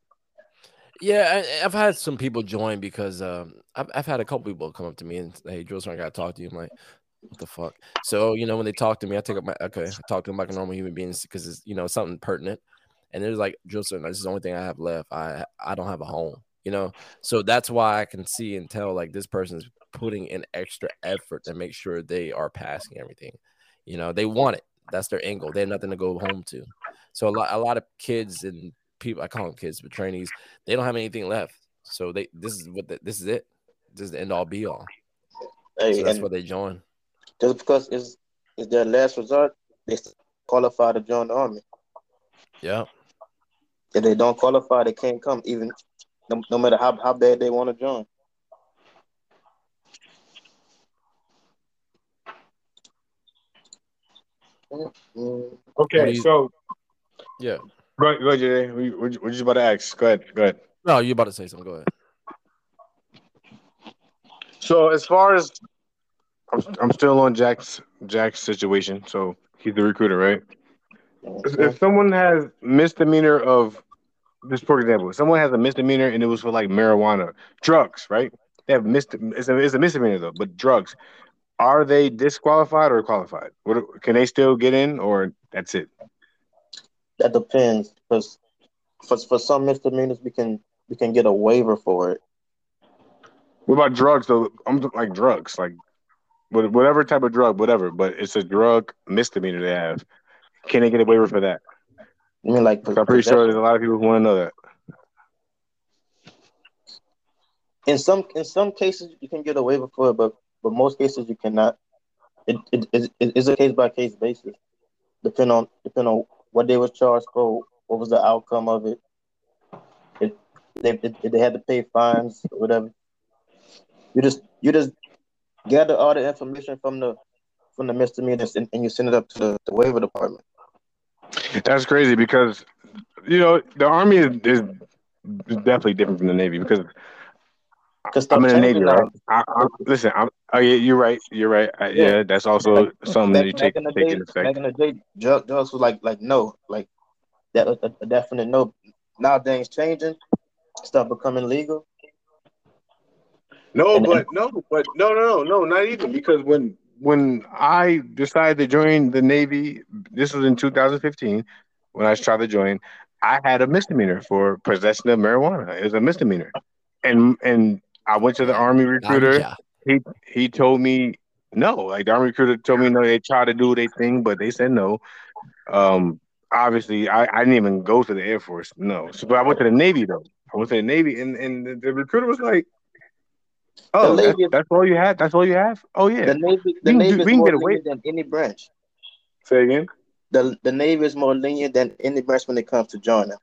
Speaker 2: Yeah, I, have had some people join because um, I've, I've had a couple people come up to me and say, hey, Joe, I got to talk to you. I'm like, what the fuck? So, you know, when they talk to me, I take up my, okay, I talk to them like a normal human being because it's, you know, something pertinent. And there's like, Joe, this is the only thing I have left. I, I don't have a home you know so that's why i can see and tell like this person's putting in extra effort to make sure they are passing everything you know they want it that's their angle they have nothing to go home to so a lot, a lot of kids and people i call them kids but trainees they don't have anything left. So they this is what the, this is it. This is the end all be all. Hey, so that's why they join.
Speaker 4: just because it's, it's their last resort they qualify to join the army.
Speaker 2: Yeah
Speaker 4: if they don't qualify they can't come even no, no matter how, how bad they want to join.
Speaker 3: Okay,
Speaker 2: you,
Speaker 3: so
Speaker 2: yeah,
Speaker 3: go ahead, go ahead, Jay. What, what, you about to ask? Go ahead, go ahead.
Speaker 2: No, you're about to say something. Go ahead.
Speaker 3: So as far as I'm, I'm still on Jack's Jack's situation. So he's the recruiter, right? If someone has misdemeanor of just for example, if someone has a misdemeanor and it was for like marijuana, drugs, right? They have missed it's a, it's a misdemeanor though, but drugs. Are they disqualified or qualified? What can they still get in, or that's it?
Speaker 4: That depends, because for for some misdemeanors we can we can get a waiver for it.
Speaker 3: What about drugs though? I'm like drugs, like whatever type of drug, whatever. But it's a drug misdemeanor they have. Can they get a waiver for that?
Speaker 4: You mean like?
Speaker 3: I'm pretty sure there's a lot of people who want to know that.
Speaker 4: In some in some cases you can get a waiver for it, but but most cases you cannot. It it, it, it is a case by case basis, depend on depend on what they were charged for, what was the outcome of it. It they they had to pay fines or whatever. You just you just gather all the information from the from the misdemeanors and, and you send it up to the, the waiver department.
Speaker 3: That's crazy because you know the army is, is definitely different from the navy because I'm in the navy, right? I, I, listen, I'm, oh yeah, you're right, you're right. I, yeah. yeah. that's also like, something back, that you take, take day, in effect.
Speaker 4: Back in the day, drugs was like like no, like that a, a definite no. Now things changing, stuff becoming legal.
Speaker 3: No, and, but no, but no, no, no, no, not even because when when I decided to join the Navy, this was in 2015 when I tried to join. I had a misdemeanor for possession of marijuana. It was a misdemeanor. and and I went to the army recruiter.
Speaker 2: Yeah.
Speaker 3: He he told me no. Like the army recruiter told me no. They tried to do their thing, but they said no. Um, obviously, I, I didn't even go to the Air Force. No, so but I went to the Navy though. I went to the Navy, and and the, the recruiter was like, "Oh,
Speaker 4: The
Speaker 3: that's,
Speaker 4: Navy-
Speaker 3: that's all you have? That's all you have? Oh yeah."
Speaker 4: The Navy, the
Speaker 3: can
Speaker 4: Navy
Speaker 3: do-
Speaker 4: is
Speaker 3: we can
Speaker 4: more
Speaker 3: get away-
Speaker 4: lenient than any branch.
Speaker 3: Say again.
Speaker 4: The the Navy is more lenient than any branch when it comes to joining.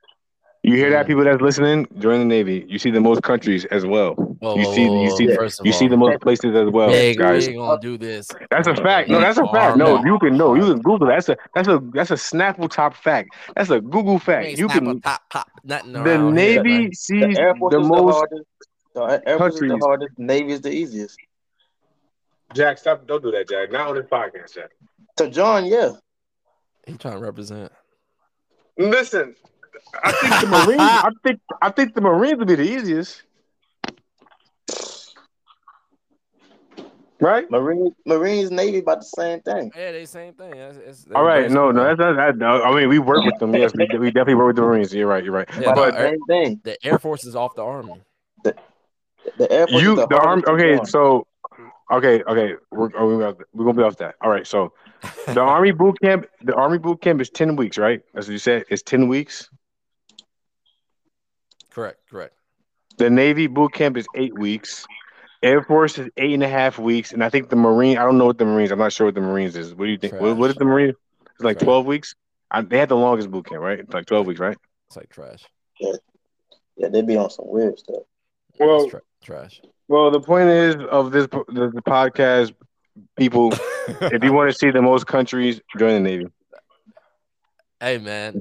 Speaker 3: You hear that, people that's listening? Join the Navy. You see the most countries as well.
Speaker 2: Whoa,
Speaker 3: you see,
Speaker 2: whoa,
Speaker 3: you
Speaker 2: whoa,
Speaker 3: see,
Speaker 2: first of
Speaker 3: you see
Speaker 2: all,
Speaker 3: the most places as well,
Speaker 2: Big,
Speaker 3: guys.
Speaker 2: we ain't gonna do this.
Speaker 3: That's a fact. No, that's a fact. No, you can no, you can Google. That's a that's a that's a Snapple top fact. That's a Google fact. You can.
Speaker 2: pop, pop, nothing
Speaker 3: The
Speaker 2: around here,
Speaker 3: Navy sees
Speaker 4: The
Speaker 3: the
Speaker 4: is the
Speaker 3: most.
Speaker 4: hardest. The Air is the
Speaker 3: countries.
Speaker 4: hardest. Navy is the easiest.
Speaker 3: Jack, stop! Don't do that, Jack. Not on this podcast, Jack.
Speaker 4: To join, yeah.
Speaker 2: He trying to represent.
Speaker 3: Listen, I think the Marines. I think I think the Marines would be the easiest. Right.
Speaker 4: Marines, Marines, Navy about the same thing.
Speaker 2: Yeah, they same thing. It's, it's,
Speaker 3: All right. No, no,
Speaker 2: very
Speaker 3: that's not. That, I mean, we work with them. Yes, we, we definitely work with the Marines. You're right. You're right.
Speaker 2: Yeah,
Speaker 4: About the
Speaker 2: Air-
Speaker 4: same thing.
Speaker 2: The Air Force is off the army.
Speaker 4: The Air Force
Speaker 3: you
Speaker 4: is the,
Speaker 3: the army
Speaker 4: hardest
Speaker 3: okay
Speaker 4: join.
Speaker 3: so okay okay we're are we about- we're gonna be off that all right so the army boot camp the army boot camp is 10 weeks right as you said it's 10 weeks
Speaker 2: correct, correct.
Speaker 3: the navy boot camp is eight weeks air force is eight and a half weeks and i think the marine i don't know what the marines i'm not sure what the marines is. What do you think what, what is the marine? It's like
Speaker 2: Trash.
Speaker 3: 12 weeks? I, they had the longest boot camp right? It's like 12 weeks right?
Speaker 2: It's like trash.
Speaker 4: Yeah, yeah, they'd be on some weird stuff.
Speaker 3: Well-
Speaker 2: tra- trash.
Speaker 3: well the point is of this the, the podcast people if you want to see the most countries join the navy.
Speaker 2: Hey man,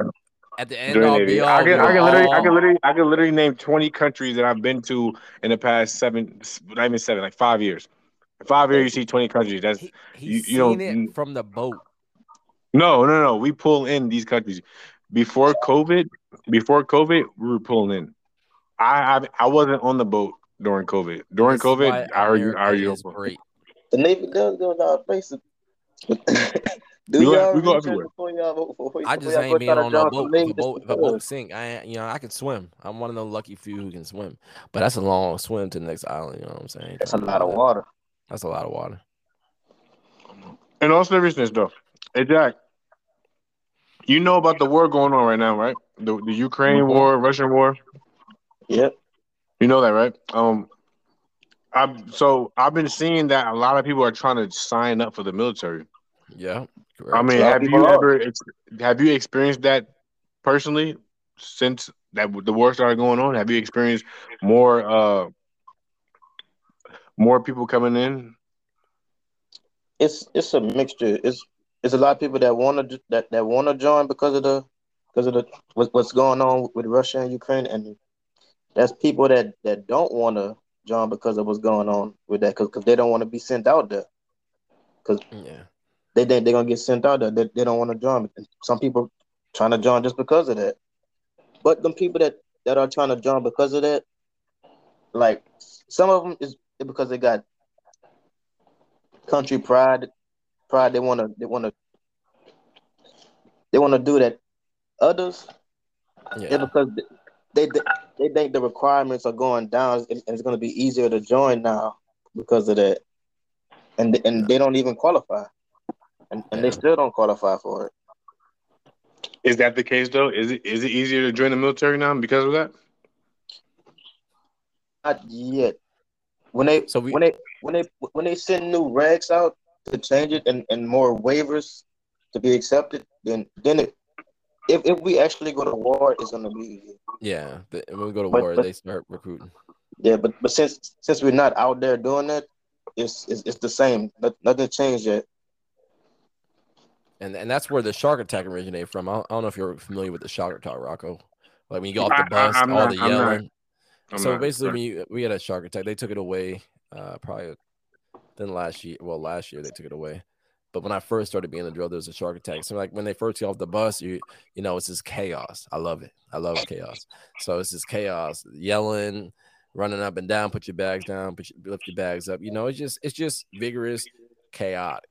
Speaker 2: at the end
Speaker 3: Join the
Speaker 2: all be all,
Speaker 3: I can, I can literally, I can literally, I can literally name twenty countries that I've been to in the past seven, not even seven, like five years. In five years, you see twenty countries. That's
Speaker 2: He,
Speaker 3: you-
Speaker 2: he's
Speaker 3: you know,
Speaker 2: seen it from the boat.
Speaker 3: no, no, no. We pull in these countries before COVID. Before COVID, we were pulling in. I, I, I wasn't on the boat during COVID. During
Speaker 2: This is
Speaker 3: COVID,
Speaker 2: why
Speaker 3: I heard you,
Speaker 2: America
Speaker 3: I heard you.
Speaker 2: is great.
Speaker 4: The Navy does go to our places. Do
Speaker 3: We go-
Speaker 4: y'all
Speaker 3: we go
Speaker 4: research
Speaker 3: everywhere.
Speaker 4: before y'all vote for?
Speaker 2: I just ain't being on no boat. If a boat, if a boat sink, I ain't, you know, I can swim. I'm one of the lucky few who can swim. But that's a long swim to the next island. You know what I'm saying?
Speaker 4: That's a lot of
Speaker 2: that.
Speaker 4: water.
Speaker 2: That's a lot of water.
Speaker 3: In all seriousness, though, hey Jack, you know about the war going on right now, right? The, the Ukraine
Speaker 4: Mhm.
Speaker 3: war, Russian war.
Speaker 4: Yep.
Speaker 3: You know that, right? Um, I so I've been seeing that a lot of people are trying to sign up for the military.
Speaker 2: Yeah. Correct.
Speaker 3: I mean,
Speaker 4: A lot of
Speaker 3: have you
Speaker 4: are.
Speaker 3: ever have you experienced that personally since that the war started going on? Have you experienced more uh more people coming in?
Speaker 4: It's it's a mixture. It's it's a lot of people that want to that, that want to join because of the because of the what, what's going on with Russia and Ukraine, and that's people that that don't want to join because of what's going on with that because they don't want to be sent out there.
Speaker 2: Cause yeah.
Speaker 4: They think they're gonna get sent out there. They, they don't want to join. And Some people trying to join just because of that. But the people that that are trying to join because of that, like some of them is because they got country pride, pride. They wanna they wanna they wanna do that. Others,
Speaker 2: Yeah.
Speaker 4: because they, they they think the requirements are going down and it's going to be easier to join now because of that, and and they don't even qualify, and and they still don't qualify for it.
Speaker 3: Is that the case though? Is it is it easier to join the military now because of that?
Speaker 4: Not yet. When they
Speaker 2: So we-
Speaker 4: when they when they when they send new regs out to change it and, and more waivers to be accepted, then then it, if if we actually go to war, it's going to be easier.
Speaker 2: Yeah. The- when we go to
Speaker 4: But-
Speaker 2: war,
Speaker 4: but-
Speaker 2: they start recruiting.
Speaker 4: Yeah, but but since since we're not out there doing it, it's it's, it's the same. Nothing changed yet.
Speaker 2: And and that's where the shark attack originated from. I don't, I don't know if you're familiar with the shark attack, Rocco. Like when you got off the
Speaker 3: I- I-
Speaker 2: bus,
Speaker 3: I'm
Speaker 2: all
Speaker 3: not-
Speaker 2: the
Speaker 3: not.
Speaker 2: yelling. So
Speaker 3: not-
Speaker 2: basically, when you, we had a shark attack, they took it away. Uh, probably then last year. Well, last year they took it away. But when I first started being a drill, there was a shark attack. So like when they first get off the bus, you you know it's just chaos. I love it. I love chaos. So it's just chaos, yelling, running up and down. Put your bags down. Put your, lift your bags up. You know, it's just it's just vigorous, chaotic.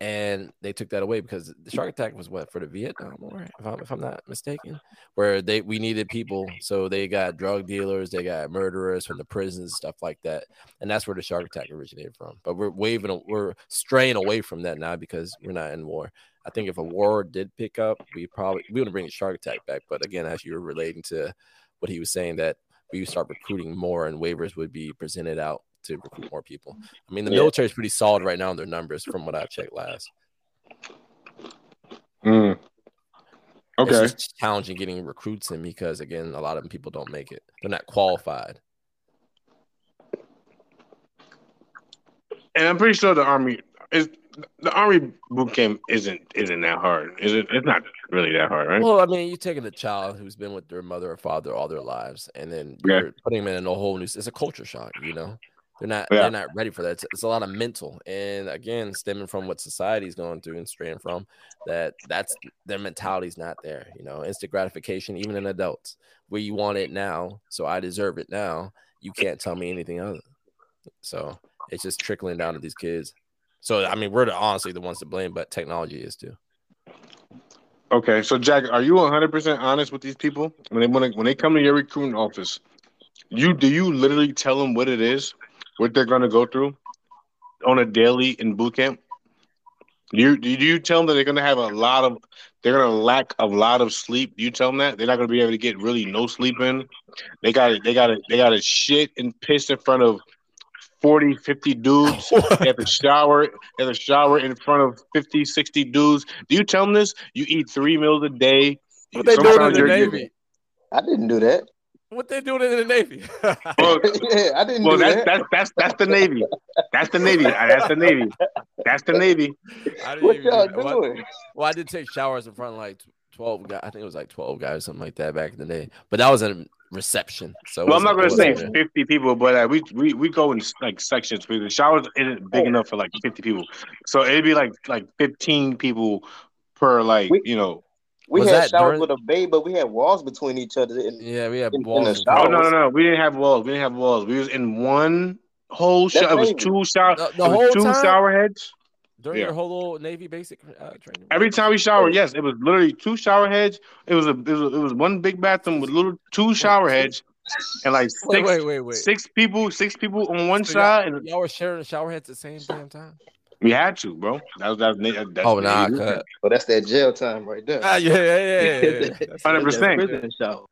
Speaker 2: And they took that away because the shark attack was what for the Vietnam War, if I'm, if I'm not mistaken, where they we needed people, so they got drug dealers, they got murderers from the prisons, stuff like that, and that's where the shark attack originated from. But we're waving, we're straying away from that now because we're not in war. I think if a war did pick up, we probably we would bring the shark attack back. But again, as you were relating to what he was saying, that we start recruiting more and waivers would be presented out to recruit more people. I mean, the
Speaker 3: Yeah.
Speaker 2: military is pretty solid right now in their numbers from what I checked last.
Speaker 3: Mm. Okay.
Speaker 2: It's just challenging getting recruits in because again, a lot of people don't make it. They're not qualified.
Speaker 3: And I'm pretty sure the army is the army boot camp isn't isn't that hard. Is it? It's not really that hard, right?
Speaker 2: Well, I mean, you're taking a child who's been with their mother or father all their lives, and then
Speaker 3: Yeah.
Speaker 2: you're putting them in a whole new. It's a culture shock, you know. They're not.
Speaker 3: Yeah.
Speaker 2: They're not ready for that. It's, it's a lot of mental, and again, stemming from what society's going through and straying from that. That's their mentality's not there. You know, instant gratification, even in adults, where you want it now, so I deserve it now. You can't tell me anything other. So it's just trickling down to these kids. So I mean, we're the, honestly the ones to blame, but technology is too.
Speaker 3: Okay, so Jack, are you 100 percent honest with these people when they when they, when they come to your recruiting office? You do you literally tell them what it is, what they're going to go through on a daily in boot camp? Do you do you tell them that they're going to have a lot of they're going to lack a lot of sleep? Do you tell them that they're not going to be able to get really no sleep in? They got they got to they got to shit and piss in front of 40, 50 dudes. They have to shower. They have to shower in front of 50, 60 dudes. Do you tell them this? You eat three meals a day.
Speaker 2: What they doing in the
Speaker 3: you're-
Speaker 2: Navy?
Speaker 4: I didn't do that.
Speaker 2: What they doing in the Navy?
Speaker 3: Well,
Speaker 4: yeah, I didn't
Speaker 3: well
Speaker 4: do
Speaker 3: that's,
Speaker 4: that.
Speaker 3: that's that's that's the Navy. That's the Navy. That's the Navy. That's the Navy.
Speaker 4: What y'all
Speaker 2: do that. Well,
Speaker 4: doing?
Speaker 2: Well, I did take showers in front of like twelve guys. I think it was like twelve guys, or something like that, back in the day. But that was a reception. So
Speaker 3: Well, I'm not gonna say
Speaker 2: wasn't-
Speaker 3: 50 people, but uh, we we we go in like sections because the showers isn't big enough for like 50 people. So it'd be like like 15 people per like
Speaker 4: We-
Speaker 3: you know.
Speaker 4: We
Speaker 2: Was
Speaker 4: had
Speaker 2: that
Speaker 4: showers
Speaker 2: during-
Speaker 4: with a bay, but we had walls between each other. And
Speaker 2: Yeah, we had
Speaker 4: in- in
Speaker 2: walls.
Speaker 4: the.
Speaker 3: Oh no no no, we didn't have walls. We didn't have walls. We was in one whole shower. It was two shower.
Speaker 2: The,
Speaker 3: it
Speaker 2: the
Speaker 3: was
Speaker 2: whole
Speaker 3: two
Speaker 2: time
Speaker 3: shower heads.
Speaker 2: during
Speaker 3: Yeah.
Speaker 2: your whole little Navy basic uh, training.
Speaker 3: Every time we showered, yes, it was literally two shower heads. It was a it was, it was one big bathroom with little two shower heads, and like six
Speaker 2: Wait, wait, wait, wait.
Speaker 3: six people six people on one
Speaker 2: So y'all-
Speaker 3: and
Speaker 2: Y'all were sharing the shower heads at the same damn time.
Speaker 3: We had to, bro. That was that. was- That's
Speaker 2: Oh nah,
Speaker 3: Navy.
Speaker 2: cut.
Speaker 4: but that's that jail time right there.
Speaker 2: Ah, yeah, yeah, yeah, yeah, yeah.
Speaker 3: 100%.
Speaker 4: That's prison shower.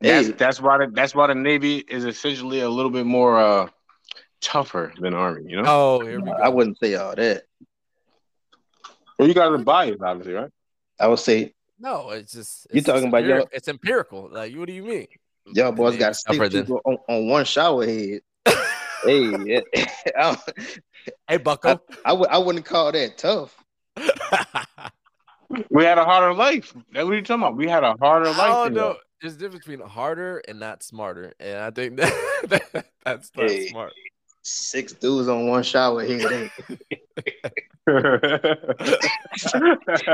Speaker 3: That's
Speaker 4: Hey.
Speaker 3: that's why the, that's why the Navy is essentially a little bit more uh tougher than Army. You know,
Speaker 2: Oh, here we go.
Speaker 4: I wouldn't say all that.
Speaker 3: well, you got the bias, obviously, right?
Speaker 4: I would say
Speaker 2: No, it's just
Speaker 4: You
Speaker 2: it's
Speaker 4: talking
Speaker 2: just
Speaker 4: about y'all-
Speaker 2: It's empirical. Like, what do you mean?
Speaker 4: y'all
Speaker 2: The
Speaker 4: boys got
Speaker 2: tougher
Speaker 4: six
Speaker 2: than-
Speaker 4: on, on one shower head. hey, I,
Speaker 2: Hey, Bucko.
Speaker 4: I, would, I wouldn't call that tough.
Speaker 3: We had a harder life. That's what you talking about. We had a harder life.
Speaker 2: I don't know. There's a difference between harder and not smarter, and I think that, that that's not
Speaker 4: Hey.
Speaker 2: smart.
Speaker 4: Six dudes on one shower head. Hey. And,
Speaker 2: That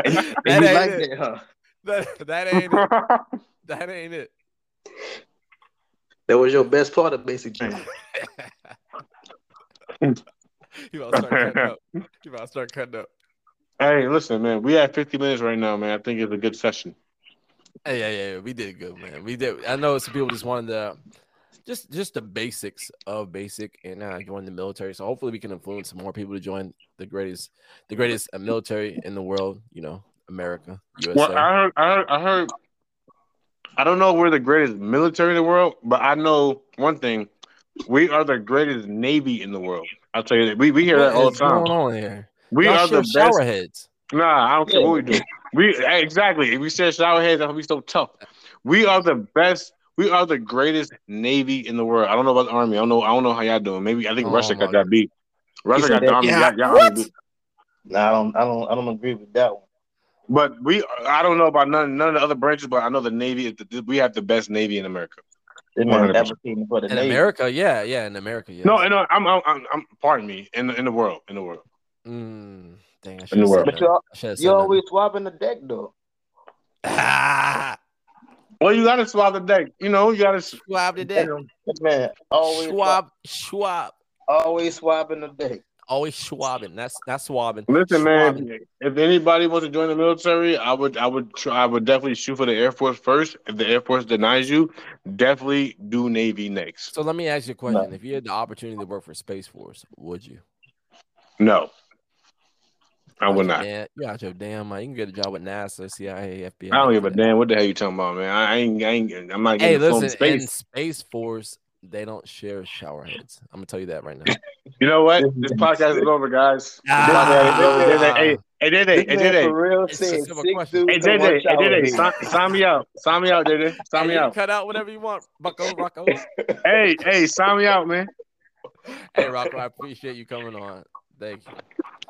Speaker 4: you
Speaker 2: ain't
Speaker 4: like
Speaker 2: it.
Speaker 4: that, huh?
Speaker 2: That, that ain't it. That ain't it.
Speaker 4: That was your best part of basic training.
Speaker 2: You about to start cutting up. You about to start cutting up.
Speaker 3: hey, listen, man. We have 50 minutes right now, man. I think it's a good session.
Speaker 2: Hey, yeah, yeah, yeah, we did good, man. We did. I know some people just wanted the, just just the basics of basic and uh, join the military. So hopefully we can influence some more people to join the greatest, the greatest uh, military in the world. You know, America, USA.
Speaker 3: Well, I heard, I heard, I heard. I don't know we're the greatest military in the world, but I know one thing: we are the greatest navy in the world. I'll tell you that. We we hear that all the time.
Speaker 2: going on here?
Speaker 3: We
Speaker 2: Y'all
Speaker 3: are the
Speaker 2: share
Speaker 3: best.
Speaker 2: shower heads.
Speaker 3: Nah, I don't care what we do. We exactly. If we said shower heads, that'll be so tough. We are the best. We are the greatest navy in the world. I don't know about the army. I don't know. I don't know how y'all doing. Maybe I think
Speaker 2: Oh
Speaker 3: Russia got that beat. Russia got the army.
Speaker 2: yeah.
Speaker 3: Y'all, y'all
Speaker 2: What?
Speaker 3: army.
Speaker 4: No, I don't, I don't, I don't agree with that one.
Speaker 3: But we, I don't know about none, none of the other branches, but I know the Navy. is the- We have the best Navy in America.
Speaker 4: This man
Speaker 3: 100%.
Speaker 4: for the
Speaker 2: In
Speaker 4: Navy.
Speaker 2: America, yeah, yeah, in America, yeah.
Speaker 3: No, no, I'm, I'm, I'm, I'm pardon me. In the, in the world, in the world.
Speaker 2: Mm, dang, I
Speaker 3: In
Speaker 2: should
Speaker 3: the
Speaker 2: have
Speaker 3: world.
Speaker 2: said
Speaker 4: But you, al-
Speaker 2: I should have
Speaker 4: you
Speaker 2: that.
Speaker 4: always swapping the deck though.
Speaker 2: Ah,
Speaker 3: Well, you got to swab the deck. You know, you got to.
Speaker 2: swab the deck.
Speaker 4: Man always swab,
Speaker 2: Schwab, Schwab.
Speaker 4: always swapping the deck.
Speaker 2: Always swabbing. That's that's swabbing.
Speaker 3: Listen, man. If anybody wants to join the military, I would, I would, try, I would definitely shoot for the Air Force first. If the Air Force denies you, definitely do Navy next.
Speaker 2: So let me ask you a question. If you had the opportunity to work for Space Force, would you?
Speaker 3: No, I would not.
Speaker 2: damn- You out your damn mind. You can get a job with NASA, CIA, FBI.
Speaker 3: I don't give a damn what the hell you talking about, man. I ain't, I ain't, I'm not
Speaker 2: Hey,
Speaker 3: getting to
Speaker 2: listen, in
Speaker 3: space.
Speaker 2: Space Force, they don't share shower heads. I'm gonna tell you that right now.
Speaker 3: You know what? This podcast is over, guys. This
Speaker 2: Ah.
Speaker 3: podcast is over. Hey, hey, hey, hey, hey,
Speaker 4: This man
Speaker 3: hey,
Speaker 4: for real
Speaker 2: It's
Speaker 4: said
Speaker 2: a simple
Speaker 4: six
Speaker 2: question.
Speaker 4: dudes
Speaker 3: hey,
Speaker 4: in
Speaker 3: JJ, hey,
Speaker 4: shower
Speaker 3: sign, sign me out, sign me out, JJ, sign
Speaker 2: Hey,
Speaker 3: me
Speaker 2: you
Speaker 3: out.
Speaker 2: cut out whatever you want, Bucko, Rocco.
Speaker 3: Hey, hey, sign me out, man.
Speaker 2: hey, Rocco, I appreciate you coming on. Thank you.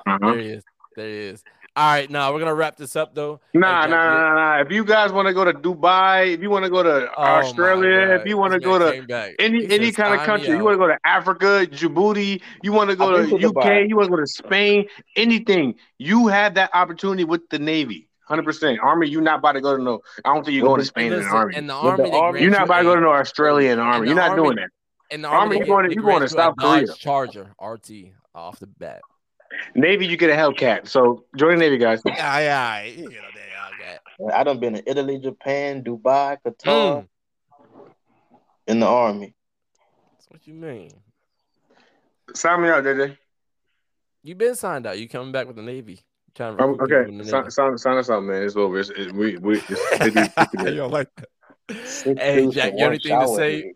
Speaker 3: Uh-huh.
Speaker 2: There he is. There he is. All right, now we're gonna wrap this up though.
Speaker 3: Nah,
Speaker 2: Hey,
Speaker 3: nah, nah, nah. If you guys want to go to Dubai, if you want to go to
Speaker 2: Oh,
Speaker 3: Australia, if you want to go to any
Speaker 2: He
Speaker 3: any kind of
Speaker 2: "Sign me
Speaker 3: country, you want to go to Africa, Djibouti, you want to go to UK,
Speaker 4: Dubai.
Speaker 3: you want to go to Spain, anything. You have that opportunity with the Navy, hundred percent. Army, you're not about to go to no. I don't think you're going to Spain
Speaker 2: And
Speaker 3: in the army.
Speaker 2: in the
Speaker 4: With the
Speaker 2: army, they
Speaker 4: army-
Speaker 2: grant
Speaker 3: You're not about to go to no Australia in the army. You're
Speaker 2: the
Speaker 3: not doing that.
Speaker 2: In the
Speaker 3: Army,
Speaker 2: army,
Speaker 3: you're going to- you're going to
Speaker 2: you
Speaker 3: South Korea.
Speaker 2: Charger RT off the bat.
Speaker 3: Navy, you get a Hellcat. So join the Navy, guys.
Speaker 2: Yeah, yeah, you know that. Okay.
Speaker 4: I done been to Italy, Japan, Dubai, Qatar,
Speaker 2: Mm.
Speaker 4: in the army.
Speaker 2: That's what you mean.
Speaker 3: Sign me out, JJ.
Speaker 2: You been signed out. You coming back with the Navy? Trying to
Speaker 3: Um, okay,
Speaker 2: the
Speaker 3: sign,
Speaker 2: Navy.
Speaker 3: sign, sign us out, man. It's over. It's, it, we we it's 50, 50
Speaker 2: you don't like that. Hey, Jack,
Speaker 4: in
Speaker 2: you
Speaker 4: one
Speaker 2: anything to say?
Speaker 4: head.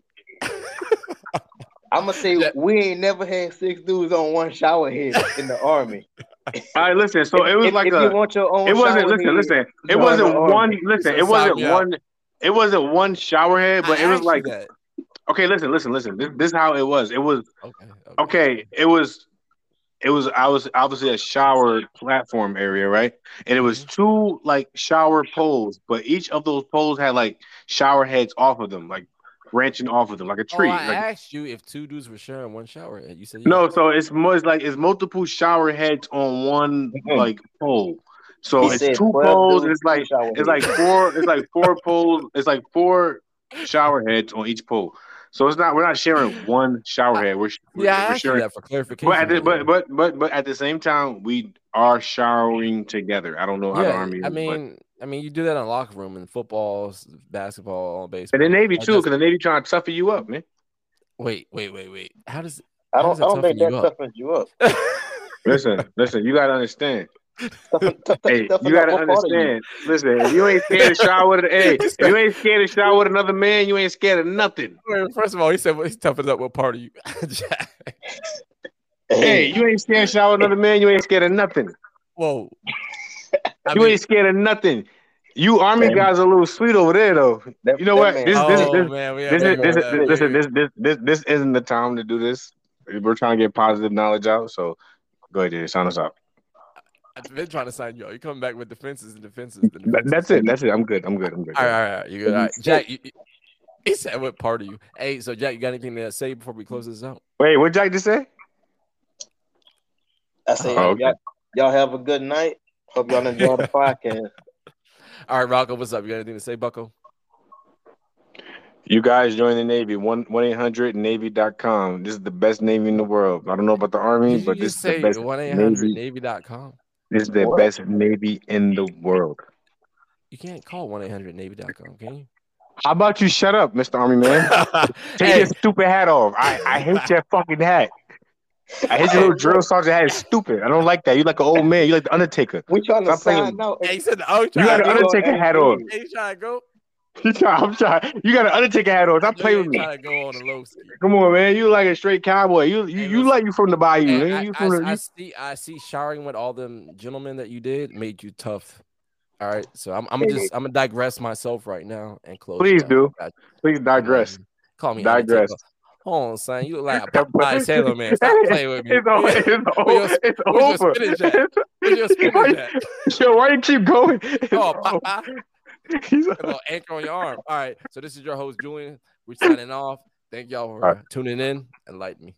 Speaker 4: I'm gonna say
Speaker 2: Jack-
Speaker 4: we ain't never had six dudes on one shower head in the army.
Speaker 3: All right, listen. So it was
Speaker 4: if,
Speaker 3: like
Speaker 4: if
Speaker 3: a.
Speaker 4: you want your own
Speaker 3: It wasn't. Listen,
Speaker 4: head,
Speaker 3: listen. It wasn't
Speaker 4: the army.
Speaker 3: one. Listen, it wasn't
Speaker 2: sign me out.
Speaker 3: one. It wasn't one shower head, but
Speaker 2: I
Speaker 3: it was like.
Speaker 2: that.
Speaker 3: Okay, listen, listen, listen. This, this is how it was. It was
Speaker 2: Okay.
Speaker 3: okay. It was. It was. I was obviously a shower platform area, right? And it was
Speaker 2: Mm-hmm.
Speaker 3: two like shower poles, but each of those poles had like shower heads off of them, like branching off of them, like a tree.
Speaker 2: Oh,
Speaker 3: tree.
Speaker 2: I
Speaker 3: like,
Speaker 2: asked you if two dudes were sharing one shower head. You said
Speaker 3: No,
Speaker 2: yes.
Speaker 3: so it's more it's like it's multiple shower heads on one
Speaker 4: Mhm.
Speaker 3: like pole. So
Speaker 4: He
Speaker 3: it's two poles. It's like
Speaker 4: shower
Speaker 3: it's like four. It's like four poles. It's like four shower heads on each pole. So it's not we're not sharing one shower head. We're, we're,
Speaker 2: Yeah, I
Speaker 3: we're
Speaker 2: asked
Speaker 3: sharing.
Speaker 2: that for clarification.
Speaker 3: But at the, but but but but at the same time, we are showering together. I don't know how the
Speaker 2: yeah,
Speaker 3: army. Is,
Speaker 2: I
Speaker 3: but-
Speaker 2: mean, I mean, you do that in the locker room in football, basketball, baseball.
Speaker 3: and the Navy too, because the Navy trying to toughen you up, man.
Speaker 2: Wait, wait, wait, wait. How does?
Speaker 4: I don't.
Speaker 2: does
Speaker 4: I don't think that
Speaker 2: you up?
Speaker 4: toughens you up.
Speaker 3: Listen, listen, you gotta understand.
Speaker 4: Toughen, toughen,
Speaker 3: Hey,
Speaker 4: toughen
Speaker 3: you gotta
Speaker 4: what part of you?
Speaker 3: understand. Listen, if you ain't scared to shower with hey, if you ain't scared to shower with another man, you ain't scared of nothing.
Speaker 2: First of all, he said well, he's toughens up. What part of you?
Speaker 3: Hey, you ain't scared to shower with another man, you ain't scared of nothing.
Speaker 2: Whoa. I
Speaker 3: You
Speaker 2: mean-
Speaker 3: ain't scared of nothing. You army
Speaker 4: Damn.
Speaker 3: guys are a little sweet over there though.
Speaker 4: That-
Speaker 3: You know what?
Speaker 4: man-
Speaker 3: This
Speaker 2: oh
Speaker 3: this this
Speaker 2: man, we
Speaker 3: this
Speaker 2: have
Speaker 3: this, listen, this, this, this, this isn't the time to do this. We're trying to get positive knowledge out. So go ahead, Jay, sign us out.
Speaker 2: I've been trying to sign you. out. You come back with defenses and defenses. And
Speaker 3: That-
Speaker 2: defenses.
Speaker 3: That's it. That's it. I'm good. I'm good. I'm good.
Speaker 2: All right, all right, all right. You good? All right. Jack, you, you- he said what part of you? Hey, so Jack, you got anything to say before we close this out?
Speaker 3: Wait, what Jack just say?
Speaker 4: I say,
Speaker 3: Oh, okay.
Speaker 4: y'all, y'all have a good night. Hope y'all enjoy the podcast.
Speaker 2: All right, Rocco, what's up? You got anything to say, Bucko?
Speaker 3: You guys join the Navy. One one eight hundred Navy.com. This is the best Navy in the world. I don't know about the Army,
Speaker 2: you
Speaker 3: but this
Speaker 2: just
Speaker 3: is the best
Speaker 2: one eight hundred
Speaker 3: Navy.
Speaker 2: Navy.com?
Speaker 3: This is the
Speaker 4: What?
Speaker 3: best Navy in the world.
Speaker 2: You can't call one eight hundred Navy.com, can you?
Speaker 3: How about you shut up, Mr. Army man? Take
Speaker 2: hey,
Speaker 3: your stupid hat off. I, I hate your fucking hat. I hate your little drill sergeant hat. It's stupid. I don't like that. You like an old man. You like the Undertaker.
Speaker 4: We trying to sign out.
Speaker 2: hey, he said, "Oh,
Speaker 3: You got an Undertaker
Speaker 4: gonna
Speaker 3: hat on.
Speaker 2: Hey, you trying to go?
Speaker 3: You try- I'm trying. You got an Undertaker hat on. Stop
Speaker 2: You
Speaker 3: playing with me.
Speaker 2: Trying to go on a low ski.
Speaker 3: Come on, man. You like a straight cowboy. You you,
Speaker 2: Hey,
Speaker 3: you like you from the bayou. Man.
Speaker 2: I,
Speaker 3: You
Speaker 2: I-
Speaker 3: from the,
Speaker 2: I
Speaker 3: you-
Speaker 2: see. I see. Showering with all them gentlemen that you did made you tough. All right, so I'm, I'm just I'm gonna digress myself right now and close.
Speaker 3: Please do. Please digress.
Speaker 2: Call me
Speaker 3: Digress.
Speaker 2: Undertaker. Hold on, son. You look like a Popeye Sailor Man. Stop playing with me.
Speaker 3: It's, o- it's, o-
Speaker 2: Where your-
Speaker 3: it's over.
Speaker 2: spinach at? Where's your spinach at?
Speaker 3: Yo, why you keep going? It's
Speaker 2: Oh. Popeye.
Speaker 3: He's-
Speaker 2: A little anchor on your arm. All right. So this is your host Julian. We're signing off. Thank y'all for
Speaker 3: All right.
Speaker 2: tuning in. Enlighten me.